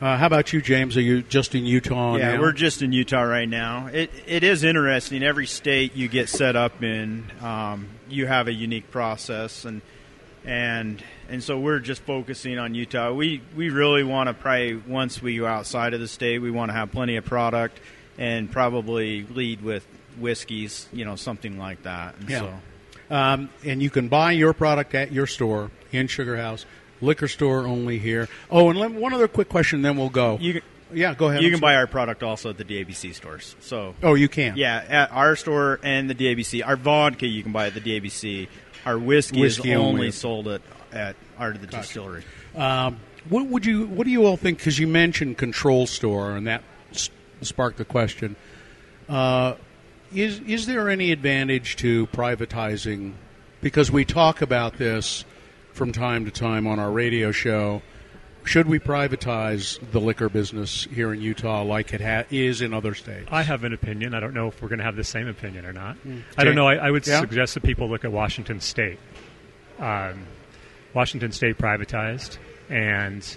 Uh, how about you, James? Are you just in Utah? Yeah, now? we're just in Utah right now. It it is interesting. Every state you get set up in, um, you have a unique process, and and and so we're just focusing on Utah. We we really want to probably once we go outside of the state, we want to have plenty of product and probably lead with whiskeys, you know, something like that. And Yeah. so Um, and you can buy your product at your store in Sugar House, liquor store only here. Oh, and let, one other quick question, then we'll go. you can, yeah, go ahead. you I'm can sorry. buy our product also at the DABC stores. So Oh, you can. Yeah, at our store and the DABC. Our vodka you can buy at the DABC. Our whiskey, Whiskey is only. only sold at at our the distillery. Um, what would you What do you all think? Because you mentioned control store, and that sparked the question. Uh, is is there any advantage to privatizing? Because we talk about this from time to time on our radio show. Should we privatize the liquor business here in Utah like it ha- is in other states? I have an opinion. I don't know if we're going to have the same opinion or not. I don't know. I, I would Yeah? suggest that people look at Washington State. Um, Washington State privatized, and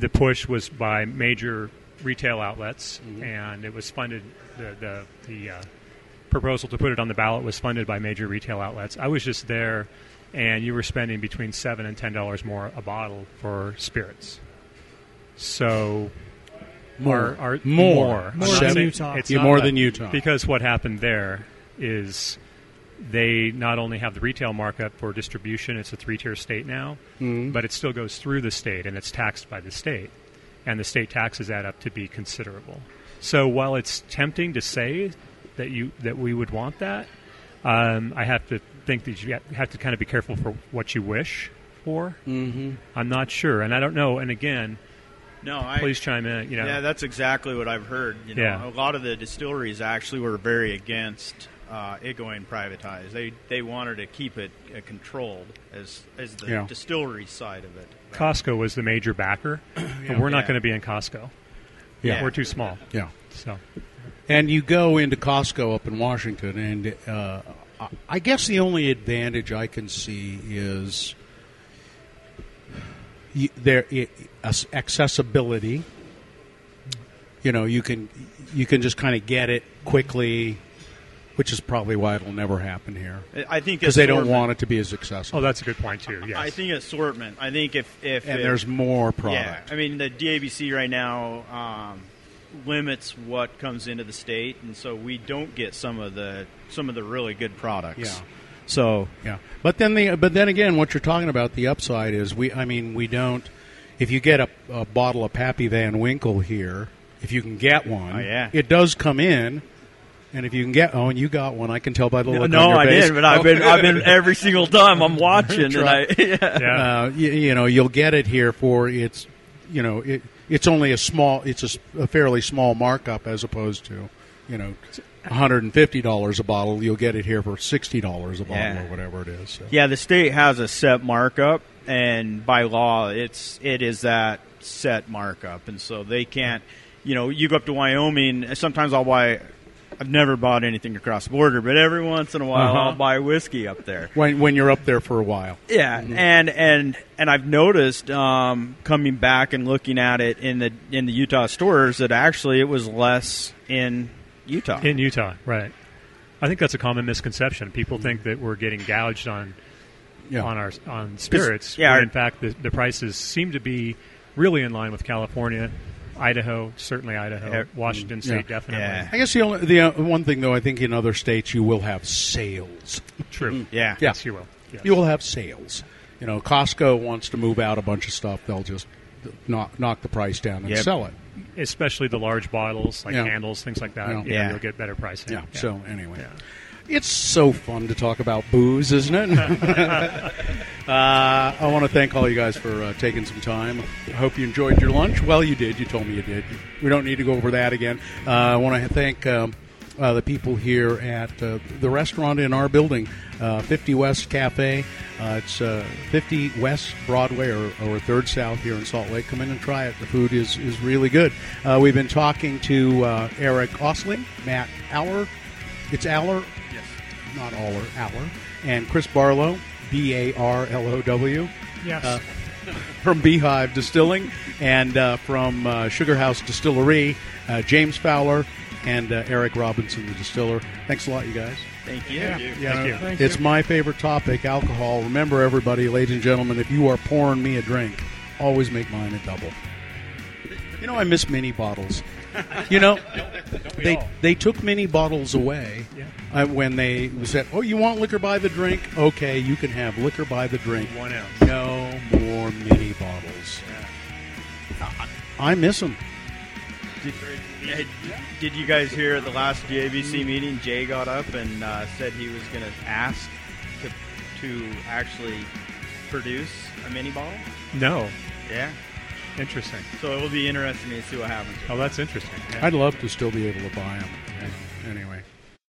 the push was by major retail outlets, and it was funded. The the, the uh, proposal to put it on the ballot was funded by major retail outlets. I was just there, and you were spending between seven and ten dollars more a bottle for spirits. So More. More. more, More than Utah. It's Yeah, more than Utah. because what happened there is they not only have the retail markup for distribution; it's a three-tier state now, Mm-hmm. but it still goes through the state and it's taxed by the state, and the state taxes add up to be considerable. So while it's tempting to say that you that we would want that, um, I have to think that you have to kind of be careful for what you wish for. Mm-hmm. I'm not sure, and I don't know. And again, No, I, please chime in. You know, yeah, that's exactly what I've heard. You know, Yeah. a lot of the distilleries actually were very against uh, it going privatized. They they wanted to keep it uh, controlled as as the Yeah. distillery side of it. Costco was the major backer, but we're not going to be in Costco. Yeah. We're too small. yeah. So And you go into Costco up in Washington, and uh, I- I guess the only advantage I can see is you, there i- accessibility. You know, you can you can just kind of get it quickly, which is probably why it'll never happen here I think because they don't want it to be as accessible. Oh, that's a good point too. Yes. I think assortment. I think if if and it- there's more product. Yeah, product. I mean the DABC right now um, limits what comes into the state, and so we don't get some of the some of the really good products. Yeah. So Yeah, but then the but then again, what you're talking about, the upside is we. I mean, we don't. If you get a, a bottle of Pappy Van Winkle here, if you can get one, Oh, yeah. it does come in. And if you can get, oh, and you got one, I can tell by the look no, on your I face. did, but I've been I've been every single time I'm watching, and I yeah. yeah. uh, you, you know, you'll get it here for it's, you know, it, it's only a small, it's a fairly small markup as opposed to, you know, $150 a bottle. You'll get it here for $60 a bottle Yeah. or whatever it is. So. Yeah, the state has a set markup, and by law, it's it is that set markup, and so they can't. You know, you go up to Wyoming. Sometimes I'll buy. I've never bought anything across the border, but every once in a while Uh-huh. I'll buy whiskey up there. When, when you're up there for a while. Yeah, and and and I've noticed um, coming back and looking at it in the in the Utah stores that actually it was less in Utah. in Utah, right? I think that's a common misconception. People think that we're getting gouged on Yeah. on our on spirits. yeah, when our- in fact, the, the prices seem to be really in line with California, Idaho, certainly Idaho, Yeah. Washington State, Yeah. definitely. Yeah. I guess the only the uh, one thing though I think in other states you will have sales. True. yeah, Yeah. Yes, you will. Yes. You will have sales. You know, Costco wants to move out a bunch of stuff. They'll just knock knock the price down and Yep. sell it. Especially the large bottles like Yeah. candles, things like that. Yeah. you know, Yeah. you'll get better pricing. Yeah. So anyway, Yeah. It's so fun to talk about booze, isn't it? uh, I want to thank all you guys for uh, taking some time. I hope you enjoyed your lunch. Well, you did. You told me you did. We don't need to go over that again. Uh, I want to thank um, uh, the people here at uh, the restaurant in our building, uh, 50 West Cafe. Uh, it's uh, 50 West Broadway or, or 3rd South here in Salt Lake. Come in and try it. The food is, is really good. Uh, we've been talking to uh, Eric Ostling, Matt Aller. It's Aller? Yes. Not Aller, Aller. And Chris Barlow, B A R L O W Yes. Uh, from Beehive Distilling and uh, from uh, Sugar House Distillery, uh, James Fowler and uh, Eric Robinson, the distiller. Thanks a lot, you guys. Thank you. Yeah. You Thank you. Thank it's you. my favorite topic, alcohol. Remember, everybody, ladies and gentlemen, if you are pouring me a drink, always make mine a double. You know, I miss mini bottles. You know, they they took mini bottles away Yeah. Uh, when they said, "Oh, you want liquor by the drink? Okay, you can have liquor by the drink. One ounce. No more mini bottles. I, I miss them. Did, did you guys hear at the last DABC meeting? Jay got up and uh, said he was going to ask to to actually produce a mini bottle. No. Yeah. Interesting. So it will be interesting to see what happens. Oh, that's interesting. Yeah. I'd love to still be able to buy them. Anyway,